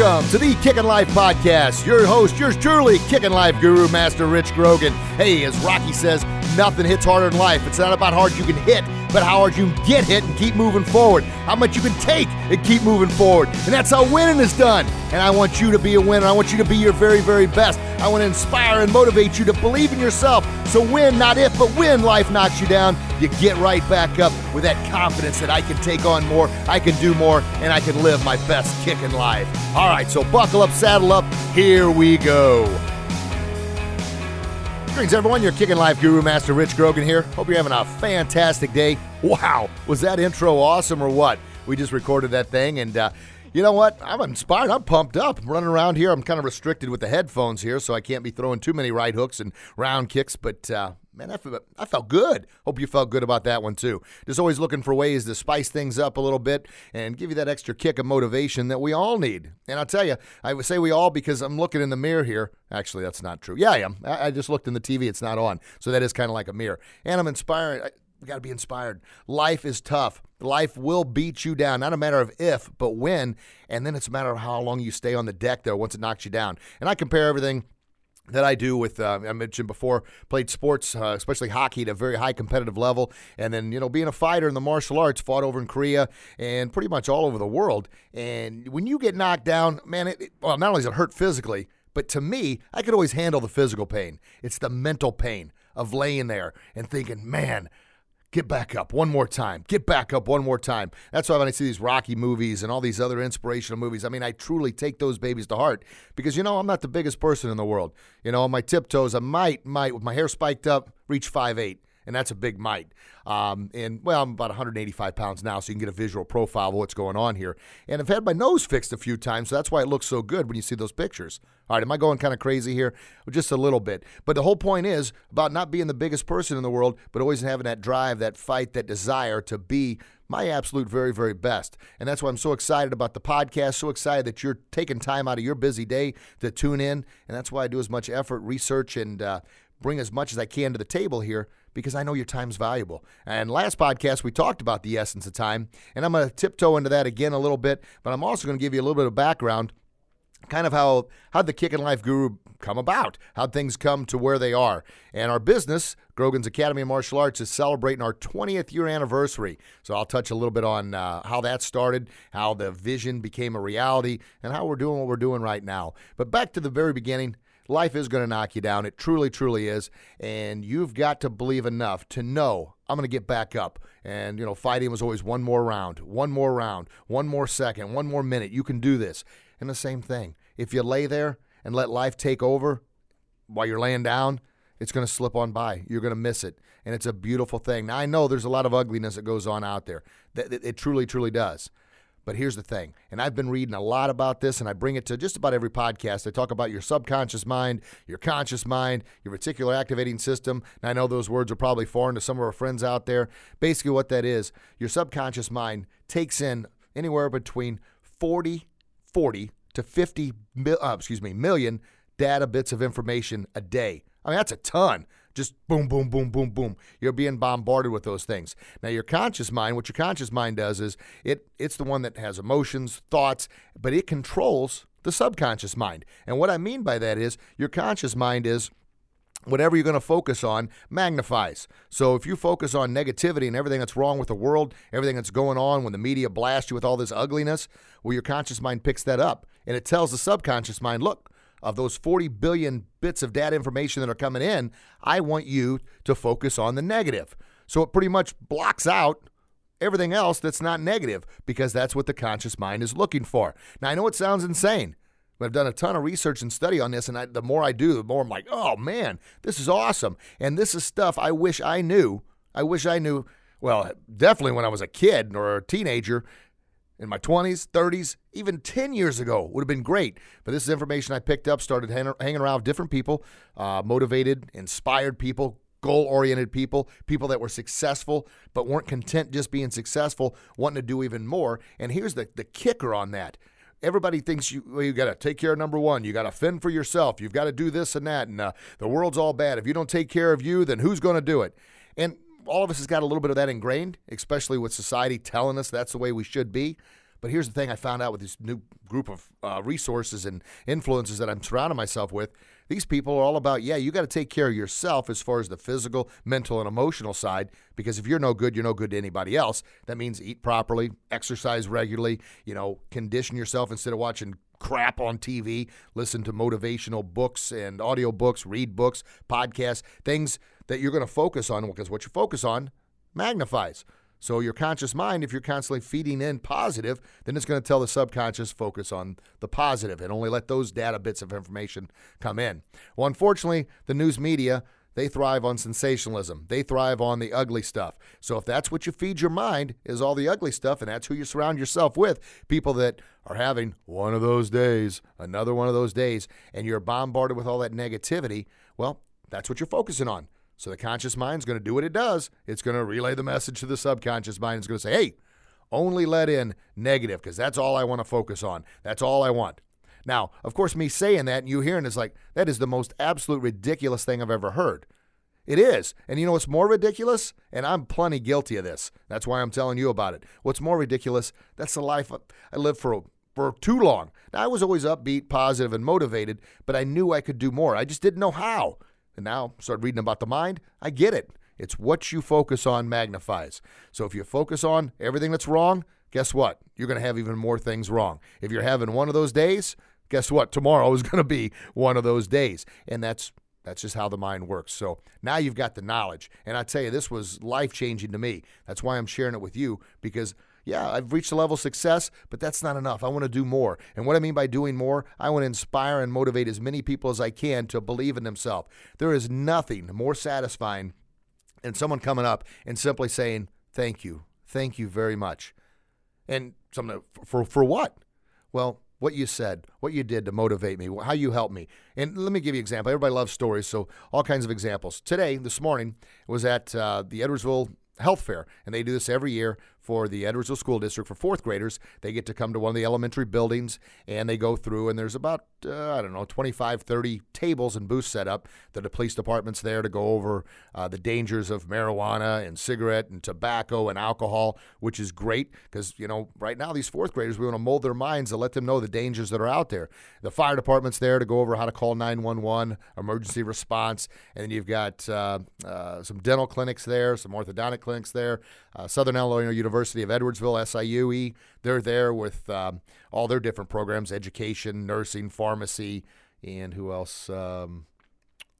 Welcome to the Kickin' Life Podcast. Your host, yours truly, Kickin' Life Guru, Master Rich Grogan. Hey, as Rocky says, nothing hits harder in life. It's not about how hard you can hit, but how hard you can get hit and keep moving forward. How much you can take and keep moving forward. And that's how winning is done. And I want you to be a winner. I want you to be your very, very best. I want to inspire and motivate you to believe in yourself. So win, not if, but when life knocks you down, you get right back up with that confidence that I can take on more, I can do more, and I can live my best kicking life. All right, so buckle up, saddle up, here we go. Greetings, everyone. Your Kicking Life Guru, Master Rich Grogan here. Hope you're having a fantastic day. Wow, was that intro awesome or what? We just recorded that thing, and uh, you know what? I'm inspired. I'm pumped up. I'm running around here. I'm kind of restricted with the headphones here, so I can't be throwing too many right hooks and round kicks, but uh, man, I felt, I felt good. Hope you felt good about that one too. Just always looking for ways to spice things up a little bit and give you that extra kick of motivation that we all need. And I'll tell you, I would say we all because I'm looking in the mirror here. Actually, that's not true. Yeah, I am. I just looked in the TV. It's not on. So that is kind of like a mirror. And I'm inspired. We got to be inspired. Life is tough. Life will beat you down. Not a matter of if, but when. And then it's a matter of how long you stay on the deck there once it knocks you down. And I compare everything that I do with uh, I mentioned before played sports uh, especially hockey at a very high competitive level. And then you know being a fighter in the martial arts fought over in Korea and pretty much all over the world. And when you get knocked down man it, it, well not only does it hurt physically but to me I could always handle the physical pain. It's the mental pain of laying there and thinking man get back up one more time. Get back up one more time. That's why when I see these Rocky movies and all these other inspirational movies, I mean, I truly take those babies to heart because, you know, I'm not the biggest person in the world. You know, on my tiptoes, I might, might, with my hair spiked up, reach five eight and that's a big might. Um, and well, I'm about 185 pounds now, so you can get a visual profile of what's going on here. And I've had my nose fixed a few times, so that's why it looks so good when you see those pictures. All right, am I going kind of crazy here? Just a little bit. But the whole point is about not being the biggest person in the world, but always having that drive, that fight, that desire to be my absolute very, very best. And that's why I'm so excited about the podcast, so excited that you're taking time out of your busy day to tune in. And that's why I do as much effort, research, and uh, bring as much as I can to the table here because I know your time's valuable. And last podcast, we talked about the essence of time, and I'm going to tiptoe into that again a little bit, but I'm also going to give you a little bit of background kind of how how the Kickin' Life Guru come about, how things come to where they are. And our business, Grogan's Academy of Martial Arts, is celebrating our 20th year anniversary. So I'll touch a little bit on uh, how that started, how the vision became a reality, and how we're doing what we're doing right now. But back to the very beginning life is going to knock you down. It truly, truly is. And you've got to believe enough to know I'm going to get back up. And, you know, fighting was always one more round, one more round, one more second, one more minute. You can do this. And the same thing. If you lay there and let life take over while you're laying down, it's going to slip on by. You're going to miss it. And it's a beautiful thing. Now, I know there's a lot of ugliness that goes on out there. That it truly, truly does. But here's the thing, and I've been reading a lot about this, and I bring it to just about every podcast. I talk about your subconscious mind, your conscious mind, your reticular activating system. And I know those words are probably foreign to some of our friends out there. Basically, what that is, your subconscious mind takes in anywhere between 40, 40 to 50, uh, excuse me, million data bits of information a day. I mean, that's a ton. Just boom, boom, boom, boom, boom. You're being bombarded with those things. Now, your conscious mind, what your conscious mind does is it it's the one that has emotions, thoughts, but it controls the subconscious mind. And what I mean by that is your conscious mind is whatever you're going to focus on magnifies. So if you focus on negativity and everything that's wrong with the world, everything that's going on when the media blasts you with all this ugliness, well, your conscious mind picks that up and it tells the subconscious mind, look, of those 40 billion bits of data information that are coming in, I want you to focus on the negative. So it pretty much blocks out everything else that's not negative because that's what the conscious mind is looking for. Now, I know it sounds insane, but I've done a ton of research and study on this, and I, the more I do, the more I'm like, oh man, this is awesome. And this is stuff I wish I knew. I wish I knew, well, definitely when I was a kid or a teenager in my 20s, 30s, even 10 years ago would have been great. But this is information I picked up, started hanging around different people, uh, motivated, inspired people, goal oriented people, people that were successful but weren't content just being successful, wanting to do even more. And here's the, the kicker on that. Everybody thinks you well, you got to take care of number one. You got to fend for yourself. You've got to do this and that, and uh, the world's all bad. If you don't take care of you, then who's going to do it? And all of us has got a little bit of that ingrained, especially with society telling us that's the way we should be. But here's the thing I found out with this new group of uh, resources and influences that I'm surrounding myself with. These people are all about, yeah, you got to take care of yourself as far as the physical, mental, and emotional side, because if you're no good, you're no good to anybody else. That means eat properly, exercise regularly, you know, condition yourself instead of watching crap on TV, listen to motivational books and audiobooks, read books, podcasts, things that you're going to focus on because what you focus on magnifies. So your conscious mind, if you're constantly feeding in positive, then it's going to tell the subconscious focus on the positive and only let those data bits of information come in. Well, unfortunately, the news media they thrive on sensationalism. They thrive on the ugly stuff. So if that's what you feed your mind is all the ugly stuff and that's who you surround yourself with, people that are having one of those days, another one of those days and you're bombarded with all that negativity, well, that's what you're focusing on. So the conscious mind is going to do what it does. It's going to relay the message to the subconscious mind. It's going to say, hey, only let in negative because that's all I want to focus on. That's all I want. Now, of course, me saying that and you hearing it's like, that is the most absolute ridiculous thing I've ever heard. It is. And you know what's more ridiculous? And I'm plenty guilty of this. That's why I'm telling you about it. What's more ridiculous? That's the life I lived for for too long. Now, I was always upbeat, positive, and motivated, but I knew I could do more. I just didn't know how. And now start reading about the mind. I get it. It's what you focus on magnifies. So if you focus on everything that's wrong, guess what? You're going to have even more things wrong. If you're having one of those days, guess what? Tomorrow is going to be one of those days. And that's that's just how the mind works. So now you've got the knowledge. And I tell you, this was life changing to me. That's why I'm sharing it with you because yeah, I've reached a level of success, but that's not enough. I want to do more. And what I mean by doing more, I want to inspire and motivate as many people as I can to believe in themselves. There is nothing more satisfying than someone coming up and simply saying, Thank you. Thank you very much. And something for, for what? Well, what you said, what you did to motivate me, how you helped me. And let me give you an example. Everybody loves stories, so all kinds of examples. Today, this morning, was at uh, the Edwardsville Health Fair, and they do this every year for the Edwardsville School District for fourth graders. They get to come to one of the elementary buildings and they go through, and there's about, uh, I don't know, 25, 30 tables and booths set up that the police department's there to go over uh, the dangers of marijuana and cigarette and tobacco and alcohol, which is great because, you know, right now these fourth graders, we want to mold their minds to let them know the dangers that are out there. The fire department's there to go over how to call 911, emergency response, and then you've got uh, uh, some dental clinics there, some orthodontic clinics there, uh, Southern Illinois University of Edwardsville, SIUE. They're there with um, all their different programs education, nursing, pharmacy, and who else? Um,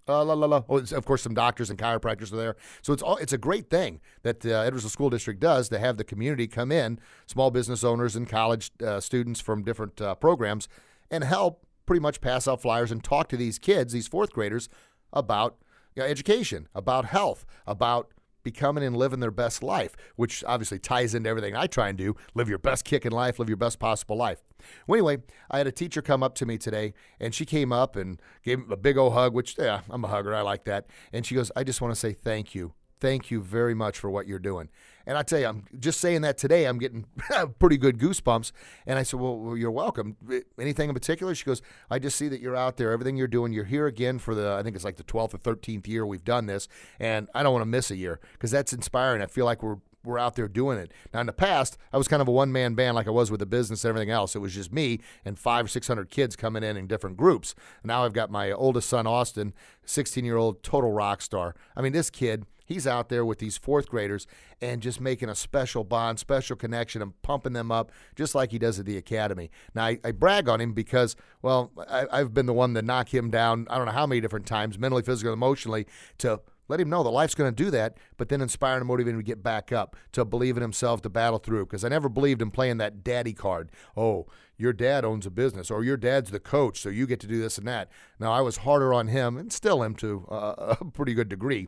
uh, la, la, la. Oh, of course, some doctors and chiropractors are there. So it's all it's a great thing that the uh, Edwardsville School District does to have the community come in, small business owners and college uh, students from different uh, programs, and help pretty much pass out flyers and talk to these kids, these fourth graders, about you know, education, about health, about becoming and living their best life, which obviously ties into everything I try and do live your best kick in life, live your best possible life. Well, anyway, I had a teacher come up to me today, and she came up and gave a big old hug, which, yeah, I'm a hugger. I like that. And she goes, I just want to say thank you Thank you very much for what you're doing. And I tell you, I'm just saying that today, I'm getting pretty good goosebumps. And I said, well, you're welcome. Eh, anything in particular? She goes, I just see that you're out there. Everything you're doing, you're here again for the, I think it's like the 12th or 13th year we've done this. And I don't want to miss a year because that's inspiring. I feel like we're we're out there doing it. Now, in the past, I was kind of a one man band like I was with the business and everything else. It was just me and five or 600 kids coming in in different groups. Now I've got my oldest son, Austin, 16 year old total rock star. I mean, this kid, he's out there with these fourth graders and just making a special bond, special connection, and pumping them up just like he does at the academy. Now, I, I brag on him because, well, I, I've been the one to knock him down, I don't know how many different times, mentally, physically, emotionally, to let him know that life's going to do that, but then inspire and motivate him to get back up, to believe in himself, to battle through. Because I never believed in playing that daddy card. Oh, your dad owns a business, or your dad's the coach, so you get to do this and that. Now, I was harder on him, and still am to uh, a pretty good degree,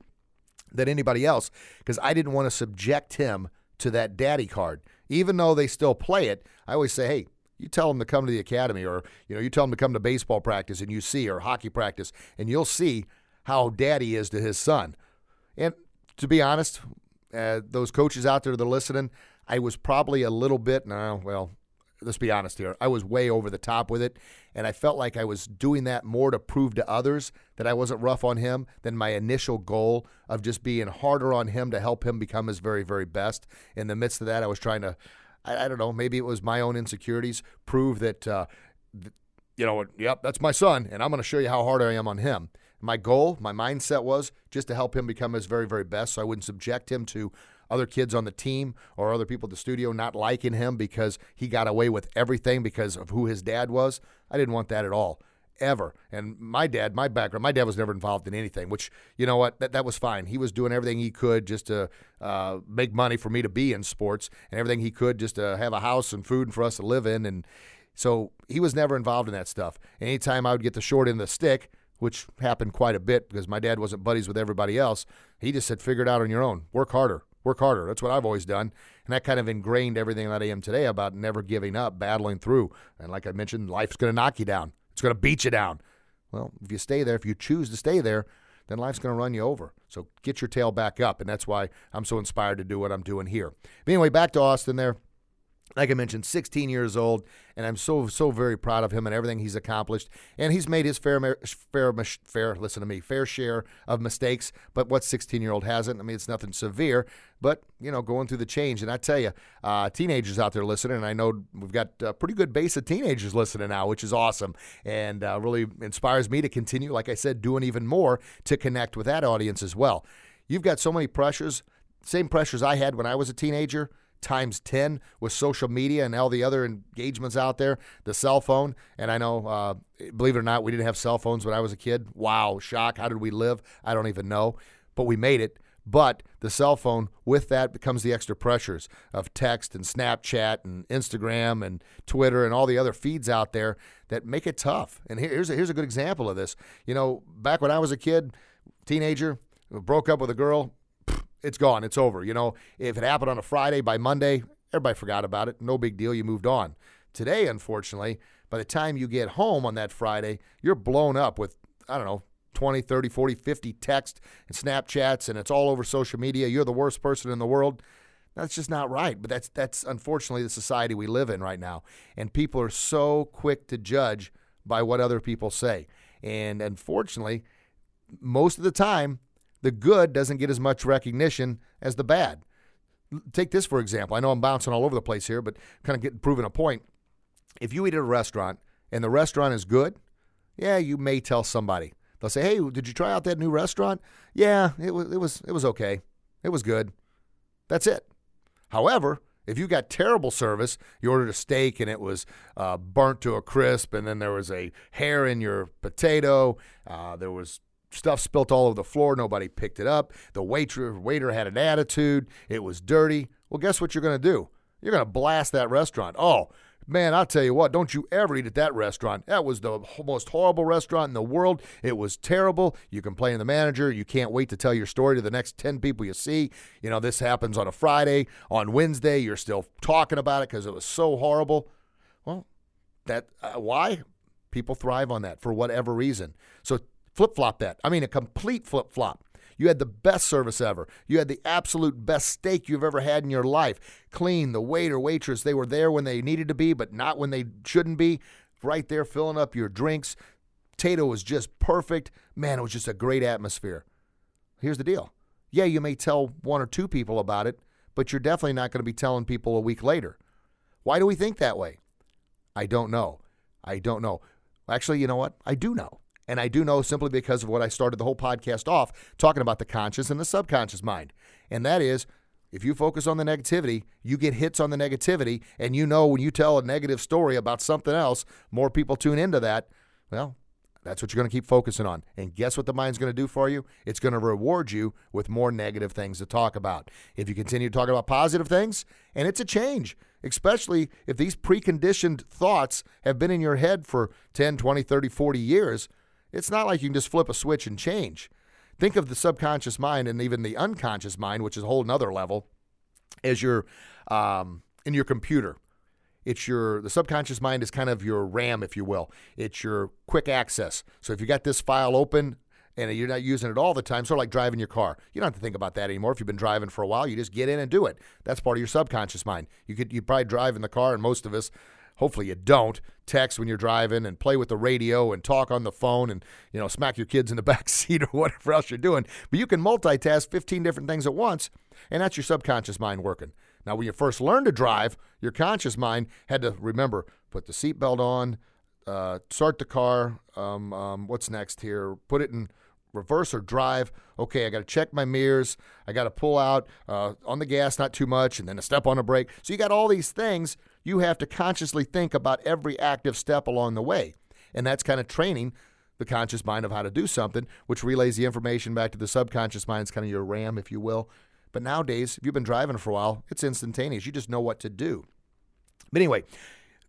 than anybody else, because I didn't want to subject him to that daddy card. Even though they still play it, I always say, hey, you tell them to come to the academy or you know you tell them to come to baseball practice and you see or hockey practice and you'll see how daddy is to his son. And to be honest, uh, those coaches out there that are listening, I was probably a little bit, no, well, let's be honest here. I was way over the top with it. And I felt like I was doing that more to prove to others that I wasn't rough on him than my initial goal of just being harder on him to help him become his very, very best. In the midst of that, I was trying to I, I don't know, maybe it was my own insecurities prove that, uh, th- you know, yep, that's my son, and I'm going to show you how hard I am on him. My goal, my mindset was just to help him become his very, very best so I wouldn't subject him to other kids on the team or other people at the studio not liking him because he got away with everything because of who his dad was. I didn't want that at all ever. And my dad, my background, my dad was never involved in anything, which, you know what, that, that was fine. He was doing everything he could just to uh, make money for me to be in sports and everything he could just to have a house and food for us to live in. And so he was never involved in that stuff. Anytime I would get the short end of the stick, which happened quite a bit because my dad wasn't buddies with everybody else, he just said, figure it out on your own. Work harder. Work harder. That's what I've always done. And that kind of ingrained everything that I am today about never giving up, battling through. And like I mentioned, life's going to knock you down. It's going to beat you down. Well, if you stay there, if you choose to stay there, then life's going to run you over. So get your tail back up. And that's why I'm so inspired to do what I'm doing here. But anyway, back to Austin there like I mentioned, 16 years old, and I'm so so very proud of him and everything he's accomplished. And he's made his fair fair fair listen to me fair share of mistakes. But what 16 year old hasn't? I mean, it's nothing severe, but you know, going through the change. And I tell you, uh, teenagers out there listening, and I know we've got a pretty good base of teenagers listening now, which is awesome, and uh, really inspires me to continue. Like I said, doing even more to connect with that audience as well. You've got so many pressures, same pressures I had when I was a teenager times 10 with social media and all the other engagements out there, the cell phone. And I know, uh, believe it or not, we didn't have cell phones when I was a kid. Wow, shock. How did we live? I don't even know. But we made it. But the cell phone, with that, becomes the extra pressures of text and Snapchat and Instagram and Twitter and all the other feeds out there that make it tough. And here's a, here's a good example of this. You know, back when I was a kid, teenager, broke up with a girl, it's gone. It's over. You know, if it happened on a Friday, by Monday, everybody forgot about it. No big deal. You moved on. Today, unfortunately, by the time you get home on that Friday, you're blown up with, I don't know, 20, 30, 40, 50 texts and Snapchats, and it's all over social media. You're the worst person in the world. That's just not right. But that's that's unfortunately the society we live in right now. And people are so quick to judge by what other people say. And unfortunately, most of the time, the good doesn't get as much recognition as the bad. Take this for example. I know I'm bouncing all over the place here, but kind of getting proven a point. If you eat at a restaurant and the restaurant is good, yeah, you may tell somebody. They'll say, "Hey, did you try out that new restaurant?" Yeah, it was it was it was okay. It was good. That's it. However, if you got terrible service, you ordered a steak and it was uh, burnt to a crisp, and then there was a hair in your potato, uh, there was stuff spilt all over the floor. Nobody picked it up. The waiter waiter had an attitude. It was dirty. Well, guess what you're going to do? You're going to blast that restaurant. Oh, man, I'll tell you what, don't you ever eat at that restaurant. That was the most horrible restaurant in the world. It was terrible. You complain to the manager. You can't wait to tell your story to the next 10 people you see. You know, this happens on a Friday. On Wednesday, you're still talking about it because it was so horrible. Well, that uh, why? People thrive on that for whatever reason. So flip flop that. I mean, a complete flip flop. You had the best service ever. You had the absolute best steak you've ever had in your life. Clean, the waiter, waitress, they were there when they needed to be, but not when they shouldn't be. Right there, filling up your drinks. Tato was just perfect. Man, it was just a great atmosphere. Here's the deal. Yeah, you may tell one or two people about it, but you're definitely not going to be telling people a week later. Why do we think that way? I don't know. I don't know. Actually, you know what? I do know. And I do know simply because of what I started the whole podcast off talking about the conscious and the subconscious mind. And that is if you focus on the negativity, you get hits on the negativity. And you know when you tell a negative story about something else, more people tune into that. Well, that's what you're going to keep focusing on. And guess what the mind's going to do for you? It's going to reward you with more negative things to talk about. If you continue to talk about positive things, and it's a change, especially if these preconditioned thoughts have been in your head for 10, 20, 30, 40 years, it's not like you can just flip a switch and change. Think of the subconscious mind and even the unconscious mind, which is a whole nother level, as your um, in your computer. It's your the subconscious mind is kind of your RAM, if you will. It's your quick access. So if you got this file open and you're not using it all the time, sort of like driving your car. You don't have to think about that anymore. If you've been driving for a while, you just get in and do it. That's part of your subconscious mind. You could you probably drive in the car, and most of us hopefully you don't text when you're driving and play with the radio and talk on the phone and you know smack your kids in the back seat or whatever else you're doing but you can multitask 15 different things at once and that's your subconscious mind working Now, when you first learned to drive, your conscious mind had to remember put the seatbelt on, uh, start the car. Um, um, what's next here? Put it in reverse or drive. Okay, I got to check my mirrors. I got to pull out uh, on the gas, not too much, and then a step on the brake. So you got all these things. You have to consciously think about every active step along the way. And that's kind of training the conscious mind of how to do something, which relays the information back to the subconscious mind. It's kind of your RAM, if you will. But nowadays, if you've been driving for a while, it's instantaneous. You just know what to do. But anyway,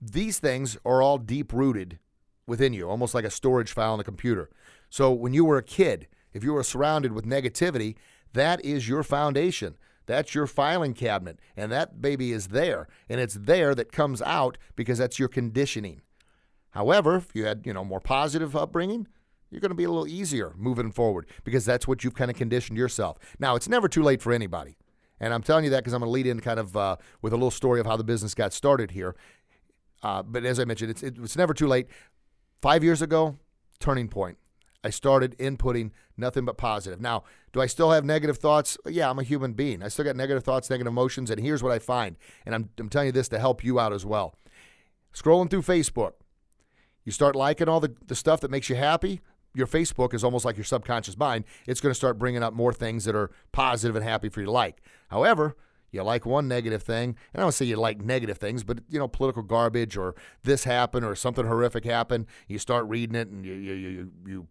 these things are all deep rooted within you, almost like a storage file on the computer. So when you were a kid, if you were surrounded with negativity, that is your foundation. That's your filing cabinet. And that baby is there. And it's there that comes out because that's your conditioning. However, if you had, you know, more positive upbringing, you're going to be a little easier moving forward because that's what you've kind of conditioned yourself. Now, it's never too late for anybody. And I'm telling you that because I'm going to lead in kind of uh, with a little story of how the business got started here. Uh, but as I mentioned, it's, it's never too late. Five years ago, turning point. I started inputting nothing but positive. Now, do I still have negative thoughts? Yeah, I'm a human being. I still got negative thoughts, negative emotions, and here's what I find. And I'm, I'm telling you this to help you out as well. Scrolling through Facebook, you start liking all the, the stuff that makes you happy. Your Facebook is almost like your subconscious mind. It's going to start bringing up more things that are positive and happy for you to like. However, you like one negative thing, and I don't say you like negative things, but you know, political garbage or this happened or something horrific happened. You start reading it and you you you, you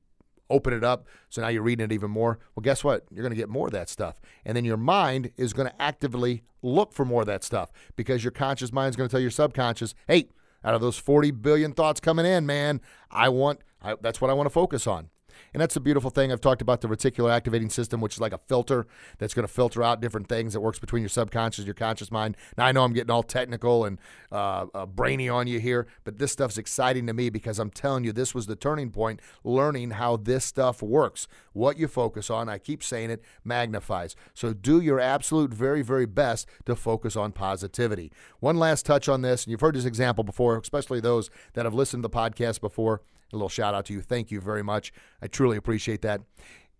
open it up. So now you're reading it even more. Well, guess what? You're going to get more of that stuff. And then your mind is going to actively look for more of that stuff because your conscious mind is going to tell your subconscious, hey, out of those 40 billion thoughts coming in, man, I want, I, that's what I want to focus on. And that's a beautiful thing. I've talked about the reticular activating system, which is like a filter that's going to filter out different things that works between your subconscious your conscious mind. Now, I know I'm getting all technical and uh, uh, brainy on you here, but this stuff's exciting to me because I'm telling you, this was the turning point, learning how this stuff works. What you focus on, I keep saying it, magnifies. So do your absolute very, very best to focus on positivity. One last touch on this, and you've heard this example before, especially those that have listened to the podcast before. A little shout out to you. Thank you very much. I truly appreciate that.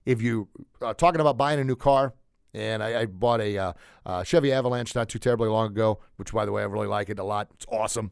If you are uh, talking about buying a new car, and I, I bought a uh, uh, Chevy Avalanche not too terribly long ago, which, by the way, I really like it a lot. It's awesome.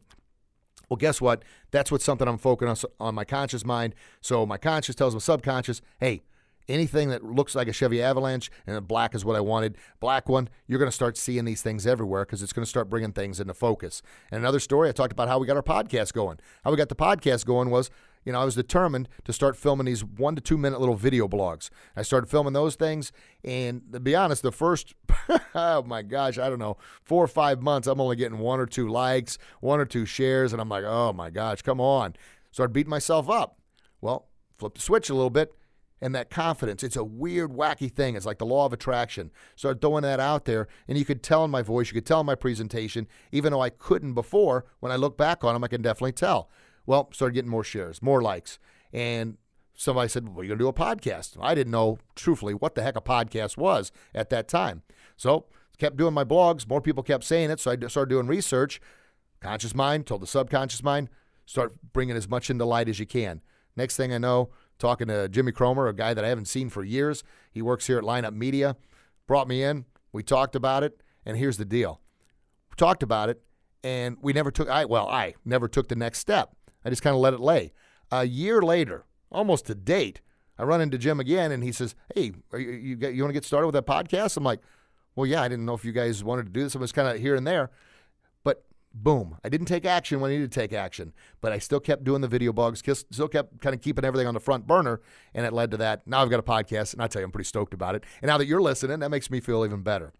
Well, guess what? That's what's something I'm focusing on, on my conscious mind. So my conscious tells my subconscious, hey, anything that looks like a Chevy Avalanche and black is what I wanted, black one, you're going to start seeing these things everywhere because it's going to start bringing things into focus. And another story, I talked about how we got our podcast going. How we got the podcast going was you know, I was determined to start filming these one to two minute little video blogs. I started filming those things, and to be honest, the first, oh my gosh, I don't know, four or five months, I'm only getting one or two likes, one or two shares, and I'm like, oh my gosh, come on. Started beating myself up. Well, flip the switch a little bit, and that confidence, it's a weird, wacky thing. It's like the law of attraction. Started throwing that out there, and you could tell in my voice, you could tell in my presentation, even though I couldn't before, when I look back on them, I can definitely tell. Well, started getting more shares, more likes. And somebody said, Well, you're going to do a podcast. I didn't know, truthfully, what the heck a podcast was at that time. So, kept doing my blogs. More people kept saying it. So, I started doing research. Conscious mind told the subconscious mind, start bringing as much into light as you can. Next thing I know, talking to Jimmy Cromer, a guy that I haven't seen for years. He works here at Lineup Media. Brought me in. We talked about it. And here's the deal we talked about it, and we never took, I, well, I never took the next step. I just kind of let it lay. A year later, almost to date, I run into Jim again, and he says, "Hey, you you, you want to get started with that podcast?" I'm like, "Well, yeah. I didn't know if you guys wanted to do this. I was kind of here and there, but boom, I didn't take action when I needed to take action, but I still kept doing the video bugs, still kept kind of keeping everything on the front burner, and it led to that. Now I've got a podcast, and I tell you, I'm pretty stoked about it. And now that you're listening, that makes me feel even better.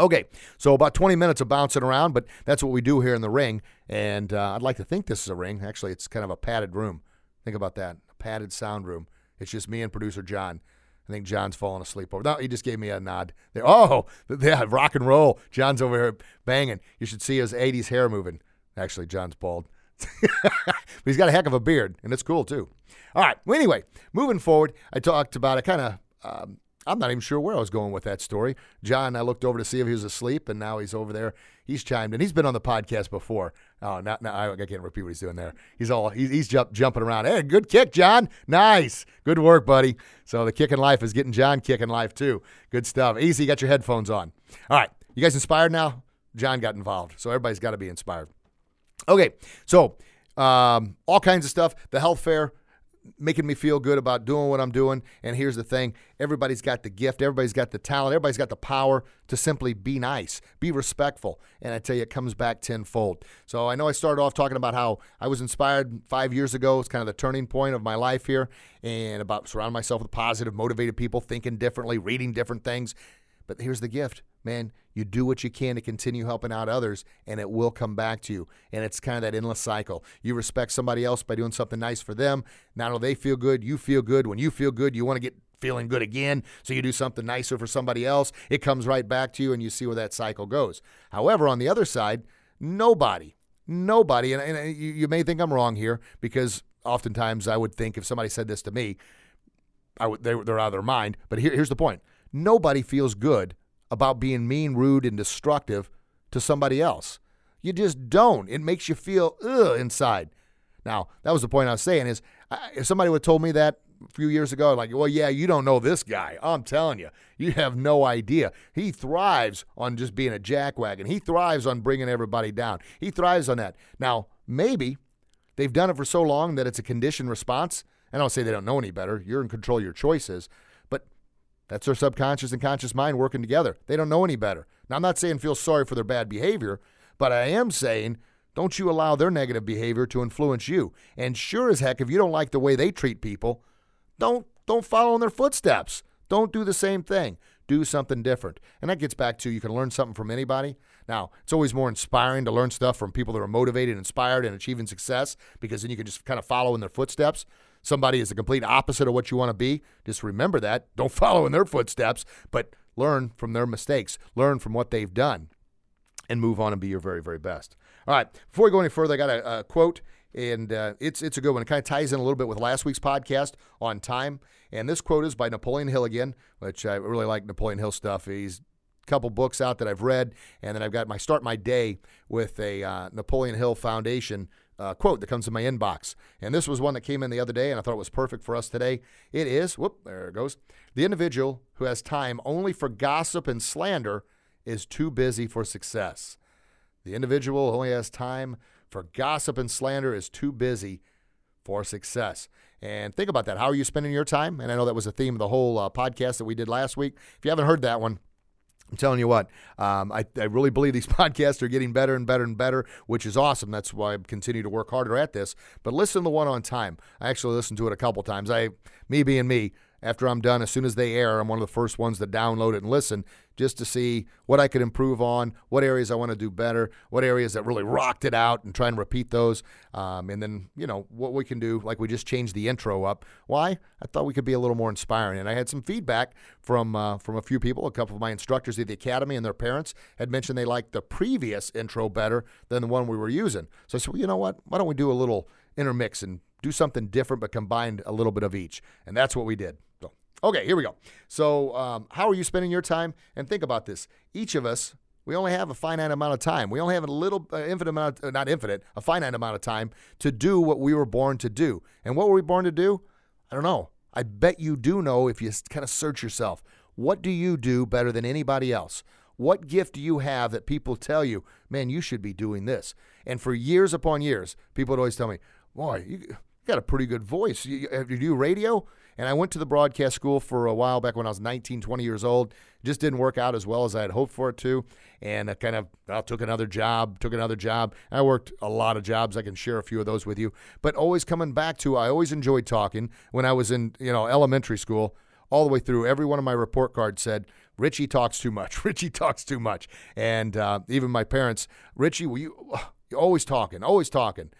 Okay, so about 20 minutes of bouncing around, but that's what we do here in the ring. And uh, I'd like to think this is a ring. Actually, it's kind of a padded room. Think about that a padded sound room. It's just me and producer John. I think John's falling asleep over. No, he just gave me a nod. There. Oh, yeah, rock and roll. John's over here banging. You should see his 80s hair moving. Actually, John's bald. but he's got a heck of a beard, and it's cool too. All right. Well, anyway, moving forward, I talked about I kind of um, I'm not even sure where I was going with that story. John, I looked over to see if he was asleep, and now he's over there. He's chimed in. He's been on the podcast before. Oh, not, now I can't repeat what he's doing there. He's all he's, he's jump, jumping around. Hey, good kick, John. Nice, good work, buddy. So the kicking life is getting John kicking life too. Good stuff. Easy. Got your headphones on. All right, you guys inspired now? John got involved. So everybody's got to be inspired. Okay, so um, all kinds of stuff. The health fair making me feel good about doing what I'm doing. And here's the thing everybody's got the gift, everybody's got the talent, everybody's got the power to simply be nice, be respectful. And I tell you, it comes back tenfold. So I know I started off talking about how I was inspired five years ago. It's kind of the turning point of my life here, and about surrounding myself with positive, motivated people, thinking differently, reading different things. But here's the gift, man. You do what you can to continue helping out others, and it will come back to you. And it's kind of that endless cycle. You respect somebody else by doing something nice for them. Not only they feel good, you feel good. When you feel good, you want to get feeling good again. So you do something nicer for somebody else. It comes right back to you, and you see where that cycle goes. However, on the other side, nobody, nobody, and, and you, you may think I'm wrong here because oftentimes I would think if somebody said this to me, I would, they, they're out of their mind. But here, here's the point nobody feels good about being mean, rude, and destructive to somebody else. You just don't. It makes you feel ugh inside. Now, that was the point I was saying is if somebody would have told me that a few years ago, like, well, yeah, you don't know this guy. I'm telling you, you have no idea. He thrives on just being a jackwagon. He thrives on bringing everybody down. He thrives on that. Now, maybe they've done it for so long that it's a conditioned response. And I don't say they don't know any better. You're in control of your choices. That's their subconscious and conscious mind working together. They don't know any better. Now, I'm not saying feel sorry for their bad behavior, but I am saying don't you allow their negative behavior to influence you. And sure as heck, if you don't like the way they treat people, don't don't follow in their footsteps. Don't do the same thing. Do something different. And that gets back to you can learn something from anybody. Now, it's always more inspiring to learn stuff from people that are motivated, inspired, and achieving success because then you can just kind of follow in their footsteps somebody is the complete opposite of what you want to be, just remember that. Don't follow in their footsteps, but learn from their mistakes, learn from what they've done, and move on and be your very, very best. All right, before we go any further, I got a, a quote, and uh, it's it's a good one. It kind of ties in a little bit with last week's podcast on time. And this quote is by Napoleon Hill again, which I really like Napoleon Hill stuff. He's a couple books out that I've read, and then I've got my start my day with a uh, Napoleon Hill Foundation uh, quote that comes in my inbox. And this was one that came in the other day, and I thought it was perfect for us today. It is, whoop, there it goes. The individual who has time only for gossip and slander is too busy for success. The individual who only has time for gossip and slander is too busy for success. And think about that. How are you spending your time? And I know that was the theme of the whole uh, podcast that we did last week. If you haven't heard that one, I'm telling you what, um, I, I really believe these podcasts are getting better and better and better, which is awesome. That's why I continue to work harder at this. But listen to the one on time. I actually listened to it a couple times. I, me being me, after I'm done, as soon as they air, I'm one of the first ones to download it and listen just to see what I could improve on, what areas I want to do better, what areas that really rocked it out, and try and repeat those. Um, and then, you know, what we can do, like we just changed the intro up. Why? I thought we could be a little more inspiring. And I had some feedback from uh, from a few people. A couple of my instructors at the academy and their parents had mentioned they liked the previous intro better than the one we were using. So I said, well, you know what? Why don't we do a little intermix and do something different, but combined a little bit of each? And that's what we did. Okay, here we go. So, um, how are you spending your time? And think about this. Each of us, we only have a finite amount of time. We only have a little, uh, infinite amount, of, uh, not infinite, a finite amount of time to do what we were born to do. And what were we born to do? I don't know. I bet you do know if you kind of search yourself. What do you do better than anybody else? What gift do you have that people tell you, man, you should be doing this? And for years upon years, people would always tell me, boy, you got a pretty good voice. You, you do radio? And I went to the broadcast school for a while back when I was 19, 20 years old. Just didn't work out as well as I had hoped for it to. And I kind of took another job, took another job. I worked a lot of jobs. I can share a few of those with you. But always coming back to, I always enjoyed talking when I was in, you know, elementary school all the way through. Every one of my report cards said, Richie talks too much. Richie talks too much. And uh, even my parents, Richie, you, you're always talking, always talking.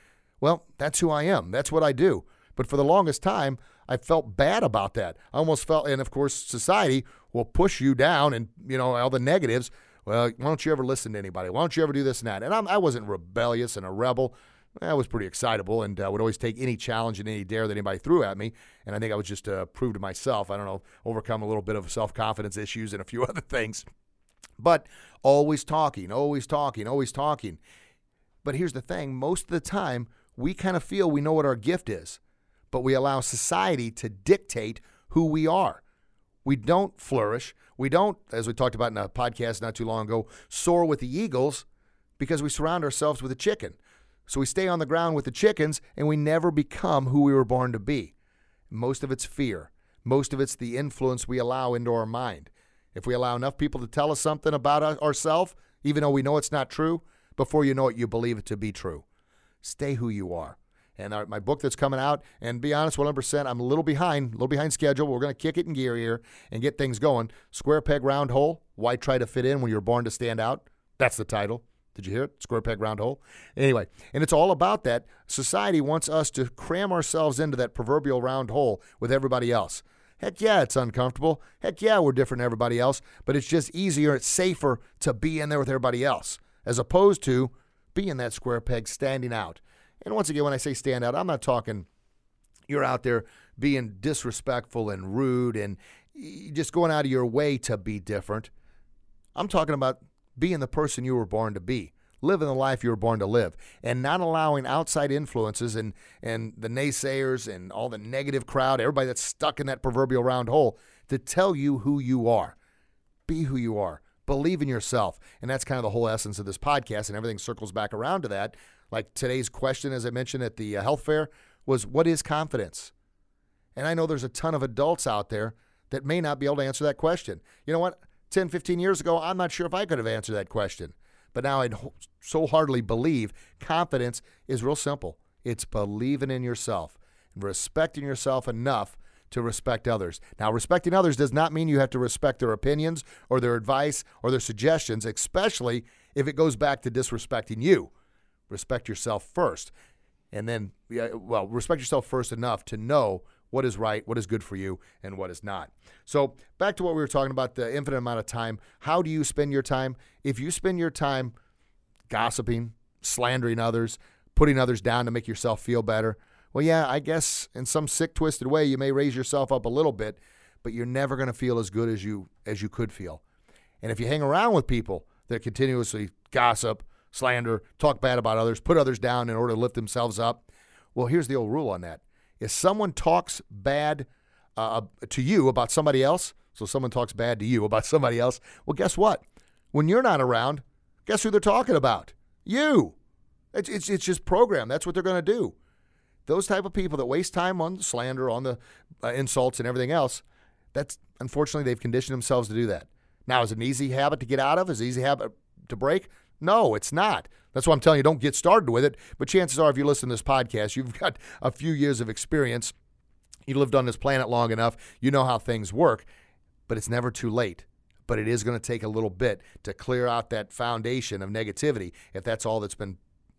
Well, that's who I am. That's what I do. But for the longest time, I felt bad about that. I almost felt, and of course, society will push you down and, you know, all the negatives. Well, why don't you ever listen to anybody? Why don't you ever do this and that? And I'm, I was not rebellious and a rebel. I was pretty excitable and uh, would always take any challenge and any dare that anybody threw at me. And I think I was just uh, prove to myself, I don't know, overcome a little bit of self confidence issues and a few other things. But always talking, always talking, always talking. But here's the thing most of the time, we kind of feel we know what our gift is but we allow society to dictate who we are. We don't flourish. We don't, as we talked about in a podcast not too long ago, soar with the eagles because we surround ourselves with a chicken. So we stay on the ground with the chickens and we never become who we were born to be. Most of it's fear. Most of it's the influence we allow into our mind. If we allow enough people to tell us something about ourselves, even though we know it's not true, before you know it, you believe it to be true. Stay who you are. And our, my book that's coming out, and be honest, 100%, I'm a little behind, a little behind schedule. We're going to kick it in gear here and get things going. Square peg, round hole. Why try to fit in when you're born to stand out? That's the title. Did you hear it? Square peg, round hole. Anyway, and it's all about that. Society wants us to cram ourselves into that proverbial round hole with everybody else. Heck yeah, it's uncomfortable. Heck yeah, we're different than everybody else, but it's just easier, it's safer to be in there with everybody else as opposed to being that square peg standing out. And once again, when I say stand out, I'm not talking you're out there being disrespectful and rude and just going out of your way to be different. I'm talking about being the person you were born to be, living the life you were born to live, and not allowing outside influences and, and the naysayers and all the negative crowd, everybody that's stuck in that proverbial round hole, to tell you who you are. Be who you are. Believe in yourself. And that's kind of the whole essence of this podcast, and everything circles back around to that. Like today's question, as I mentioned at the uh, health fair, was what is confidence? And I know there's a ton of adults out there that may not be able to answer that question. You know what? 10, 15 years ago, I'm not sure if I could have answered that question. But now I so hardly believe confidence is real simple. It's believing in yourself and respecting yourself enough to respect others. Now, respecting others does not mean you have to respect their opinions or their advice or their suggestions, especially if it goes back to disrespecting you respect yourself first. And then, well, respect yourself first enough to know what is right, what is good for you, and what is not. So, back to what we were talking about the infinite amount of time. How do you spend your time? If you spend your time gossiping, slandering others, putting others down to make yourself feel better, well, yeah, I guess in some sick, twisted way, you may raise yourself up a little bit, but you're never going to feel as good as you as you could feel. And if you hang around with people that continuously gossip, slander, talk bad about others, put others down in order to lift themselves up. Well, here's the old rule on that. If someone talks bad uh, to you about somebody else, so someone talks bad to you about somebody else, well, guess what? When you're not around, guess who they're talking about? You. It's, it's, it's just programmed. That's what they're going to do. Those type of people that waste time on slander, on the uh, insults, and everything else, that's unfortunately they've conditioned themselves to do that. Now, is it an easy habit to get out of? Is it an easy habit to break? No, it's not. That's why I'm telling you, don't get started with it. But chances are, if you listen to this podcast, you've got a few years of experience. You lived on this planet long enough. You know how things work. But it's never too late. But it is going to take a little bit to clear out that foundation of negativity if that's all that's been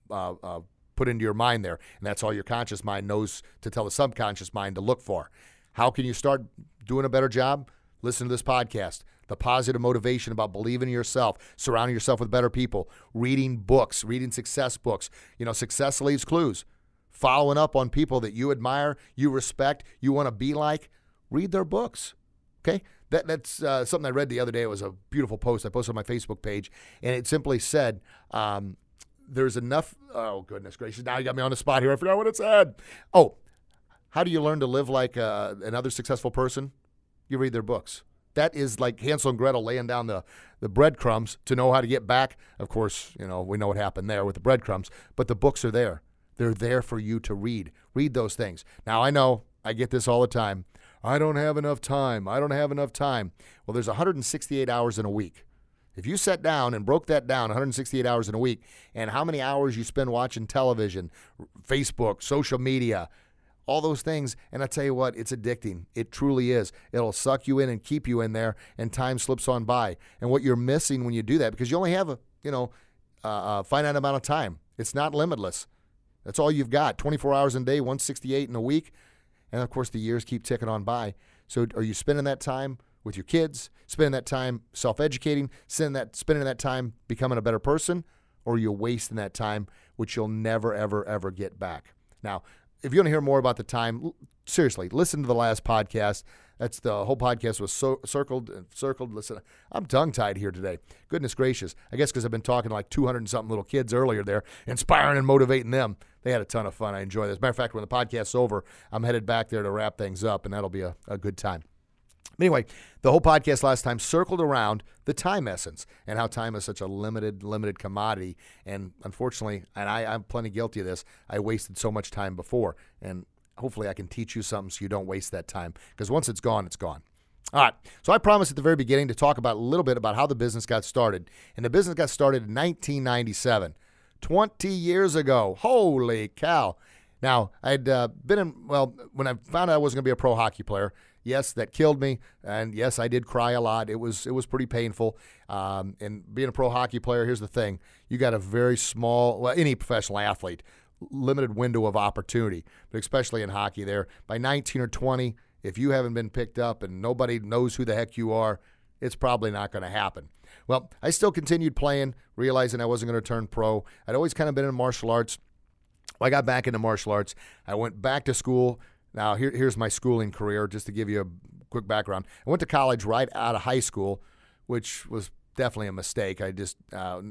uh, uh, put into your mind there. And that's all your conscious mind knows to tell the subconscious mind to look for. How can you start doing a better job? Listen to this podcast the positive motivation about believing in yourself, surrounding yourself with better people, reading books, reading success books. You know, success leaves clues. Following up on people that you admire, you respect, you want to be like, read their books. Okay? That, that's uh, something I read the other day. It was a beautiful post I posted on my Facebook page, and it simply said, um, there's enough. Oh, goodness gracious. Now you got me on the spot here. I forgot what it said. Oh, how do you learn to live like uh, another successful person? You read their books. That is like Hansel and Gretel laying down the, the breadcrumbs to know how to get back. Of course, you know, we know what happened there with the breadcrumbs, but the books are there. They're there for you to read. Read those things. Now, I know I get this all the time. I don't have enough time. I don't have enough time. Well, there's 168 hours in a week. If you sat down and broke that down 168 hours in a week and how many hours you spend watching television, Facebook, social media, all those things. And I tell you what, it's addicting. It truly is. It'll suck you in and keep you in there, and time slips on by. And what you're missing when you do that, because you only have a you know a finite amount of time. It's not limitless. That's all you've got. 24 hours a day, 168 in a week, and of course the years keep ticking on by. So are you spending that time? With your kids, spending that time self-educating, spending that spending that time becoming a better person, or you're wasting that time, which you'll never, ever, ever get back. Now, if you want to hear more about the time, seriously, listen to the last podcast. That's the whole podcast was so, circled and circled. Listen, I'm tongue tied here today. Goodness gracious. I guess because I've been talking to like 200 and something little kids earlier there, inspiring and motivating them. They had a ton of fun. I enjoy this. Matter of fact, when the podcast's over, I'm headed back there to wrap things up, and that'll be a, a good time. Anyway, the whole podcast last time circled around the time essence and how time is such a limited, limited commodity. And unfortunately, and I, I'm plenty guilty of this, I wasted so much time before. And hopefully, I can teach you something so you don't waste that time. Because once it's gone, it's gone. All right. So I promised at the very beginning to talk about a little bit about how the business got started. And the business got started in 1997, 20 years ago. Holy cow. Now, I'd uh, been in, well, when I found out I wasn't going to be a pro hockey player, yes, that killed me, and yes, I did cry a lot. It was it was pretty painful. Um, and being a pro hockey player, here's the thing: you got a very small, well, any professional athlete, limited window of opportunity, but especially in hockey, there by 19 or 20, if you haven't been picked up and nobody knows who the heck you are, it's probably not going to happen. Well, I still continued playing, realizing I wasn't going to turn pro. I'd always kind of been in martial arts. I got back into martial arts. I went back to school now, here, here's my schooling career, just to give you a quick background. I went to college right out of high school, which was definitely a mistake. I just uh,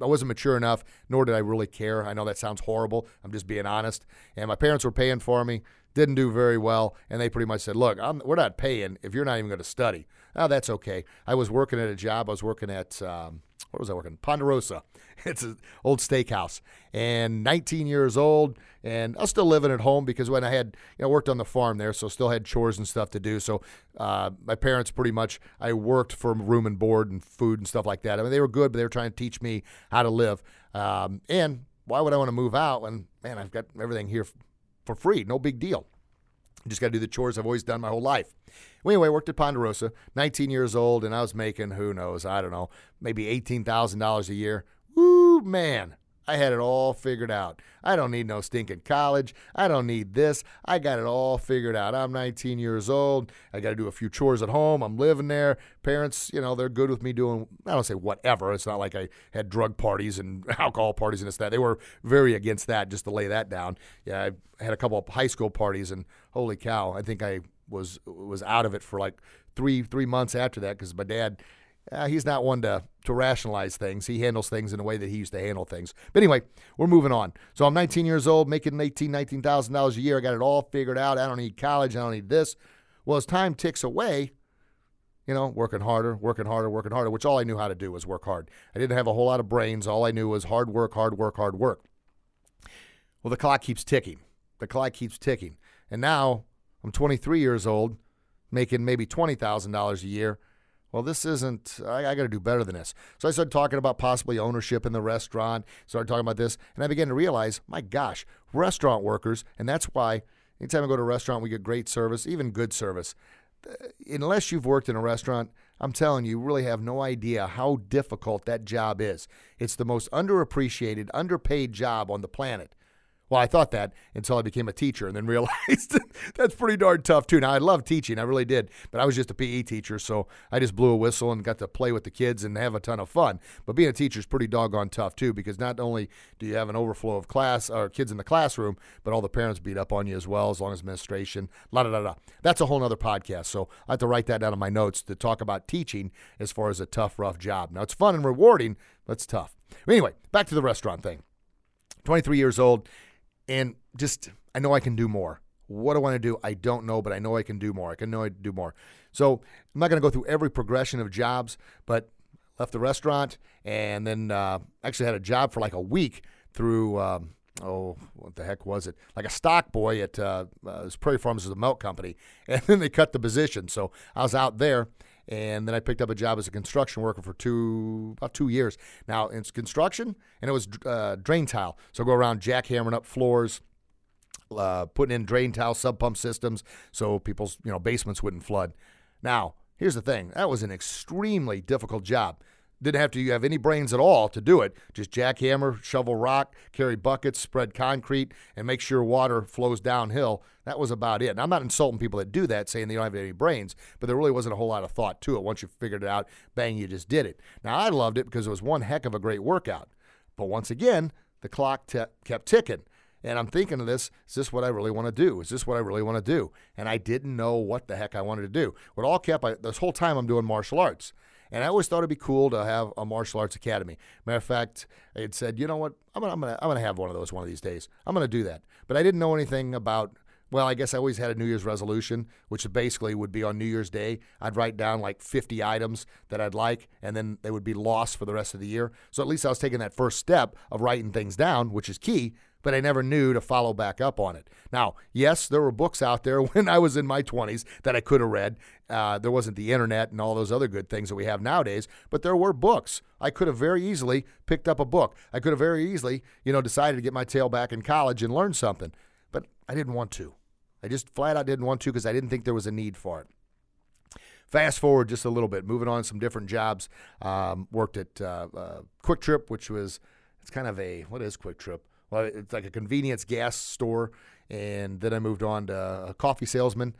I wasn't mature enough, nor did I really care. I know that sounds horrible. I'm just being honest. And my parents were paying for me, didn't do very well, and they pretty much said, "Look, I'm, we're not paying if you're not even going to study." Oh, that's okay. I was working at a job. I was working at um, where was I working? Ponderosa. It's an old steakhouse. And 19 years old, and I was still living at home because when I had, you know, worked on the farm there, so still had chores and stuff to do. So uh, my parents pretty much, I worked for room and board and food and stuff like that. I mean, they were good, but they were trying to teach me how to live. Um, and why would I want to move out when, man, I've got everything here for free? No big deal. Just got to do the chores I've always done my whole life. Well, anyway, I worked at Ponderosa, 19 years old, and I was making, who knows, I don't know, maybe $18,000 a year. Woo, man. I had it all figured out. I don't need no stinking college. I don't need this. I got it all figured out. I'm 19 years old. I got to do a few chores at home. I'm living there. Parents, you know, they're good with me doing, I don't say whatever. It's not like I had drug parties and alcohol parties and this, that. They were very against that, just to lay that down. Yeah, I had a couple of high school parties, and holy cow, I think I was was out of it for like three three months after that because my dad uh, he's not one to, to rationalize things. He handles things in a way that he used to handle things. But anyway, we're moving on. So I'm 19 years old, making 18, 19,000 dollars a year. I got it all figured out. I don't need college. I don't need this. Well, as time ticks away, you know, working harder, working harder, working harder, which all I knew how to do was work hard. I didn't have a whole lot of brains. All I knew was hard work, hard work, hard work. Well, the clock keeps ticking. The clock keeps ticking. And now I'm 23 years old, making maybe $20,000 a year well, this isn't, I, I got to do better than this. So I started talking about possibly ownership in the restaurant, started talking about this, and I began to realize, my gosh, restaurant workers, and that's why anytime I go to a restaurant, we get great service, even good service. Uh, unless you've worked in a restaurant, I'm telling you, you really have no idea how difficult that job is. It's the most underappreciated, underpaid job on the planet. Well, I thought that until I became a teacher and then realized that's pretty darn tough too. Now, I love teaching, I really did, but I was just a PE teacher, so I just blew a whistle and got to play with the kids and have a ton of fun. But being a teacher is pretty doggone tough too because not only do you have an overflow of class or kids in the classroom, but all the parents beat up on you as well, as long as administration, la da da da. That's a whole other podcast. So I have to write that down in my notes to talk about teaching as far as a tough, rough job. Now, it's fun and rewarding, but it's tough. Anyway, back to the restaurant thing. 23 years old and just I know I can do more. What do I want to do? I don't know, but I know I can do more. I can know I do more. So I'm not going to go through every progression of jobs, but left the restaurant and then uh, actually had a job for like a week through. Um, oh, what the heck was it? Like a stock boy at uh, uh, Prairie Farms is a milk company, and then they cut the position. So I was out there, and then I picked up a job as a construction worker for two about two years. Now it's construction, and it was uh, drain tile. So I go around jackhammering up floors, uh, putting in drain tile sump pump systems so people's you know basements wouldn't flood. Now here's the thing: that was an extremely difficult job. Didn't have to have any brains at all to do it. Just jackhammer, shovel rock, carry buckets, spread concrete, and make sure water flows downhill. That was about it. And I'm not insulting people that do that, saying they don't have any brains, but there really wasn't a whole lot of thought to it. Once you figured it out, bang, you just did it. Now, I loved it because it was one heck of a great workout. But once again, the clock kept ticking. And I'm thinking of this, is this what I really want to do? Is this what I really want to do? And I didn't know what the heck I wanted to do. What all kept, I, this whole time I'm doing martial arts. And I always thought it'd be cool to have a martial arts academy. Matter of fact, I had said, you know what, I'm gonna, I'm gonna, I'm gonna have one of those one of these days. I'm gonna do that. But I didn't know anything about well, I guess I always had a New Year's resolution, which basically would be on New Year's Day. I'd write down like 50 items that I'd like, and then they would be lost for the rest of the year. So at least I was taking that first step of writing things down, which is key, but I never knew to follow back up on it. Now, yes, there were books out there when I was in my 20s that I could have read. Uh, there wasn't the internet and all those other good things that we have nowadays, but there were books. I could have very easily picked up a book. I could have very easily, you know, decided to get my tail back in college and learn something, but I didn't want to. I just flat out didn't want to because I didn't think there was a need for it. Fast forward just a little bit, moving on some different jobs. Um, worked at uh, uh, Kwik Trip, which was it's kind of a what is Quick Trip? Well, it's like a convenience gas store, and then I moved on to a coffee salesman.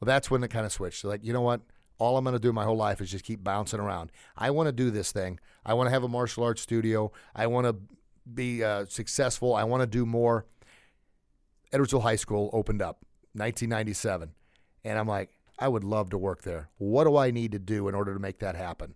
Well, that's when it kind of switched. Like, you know what? All I'm going to do my whole life is just keep bouncing around. I want to do this thing. I want to have a martial arts studio. I want to be uh, successful. I want to do more. Edwardsville High School opened up 1997. And I'm like, I would love to work there. What do I need to do in order to make that happen?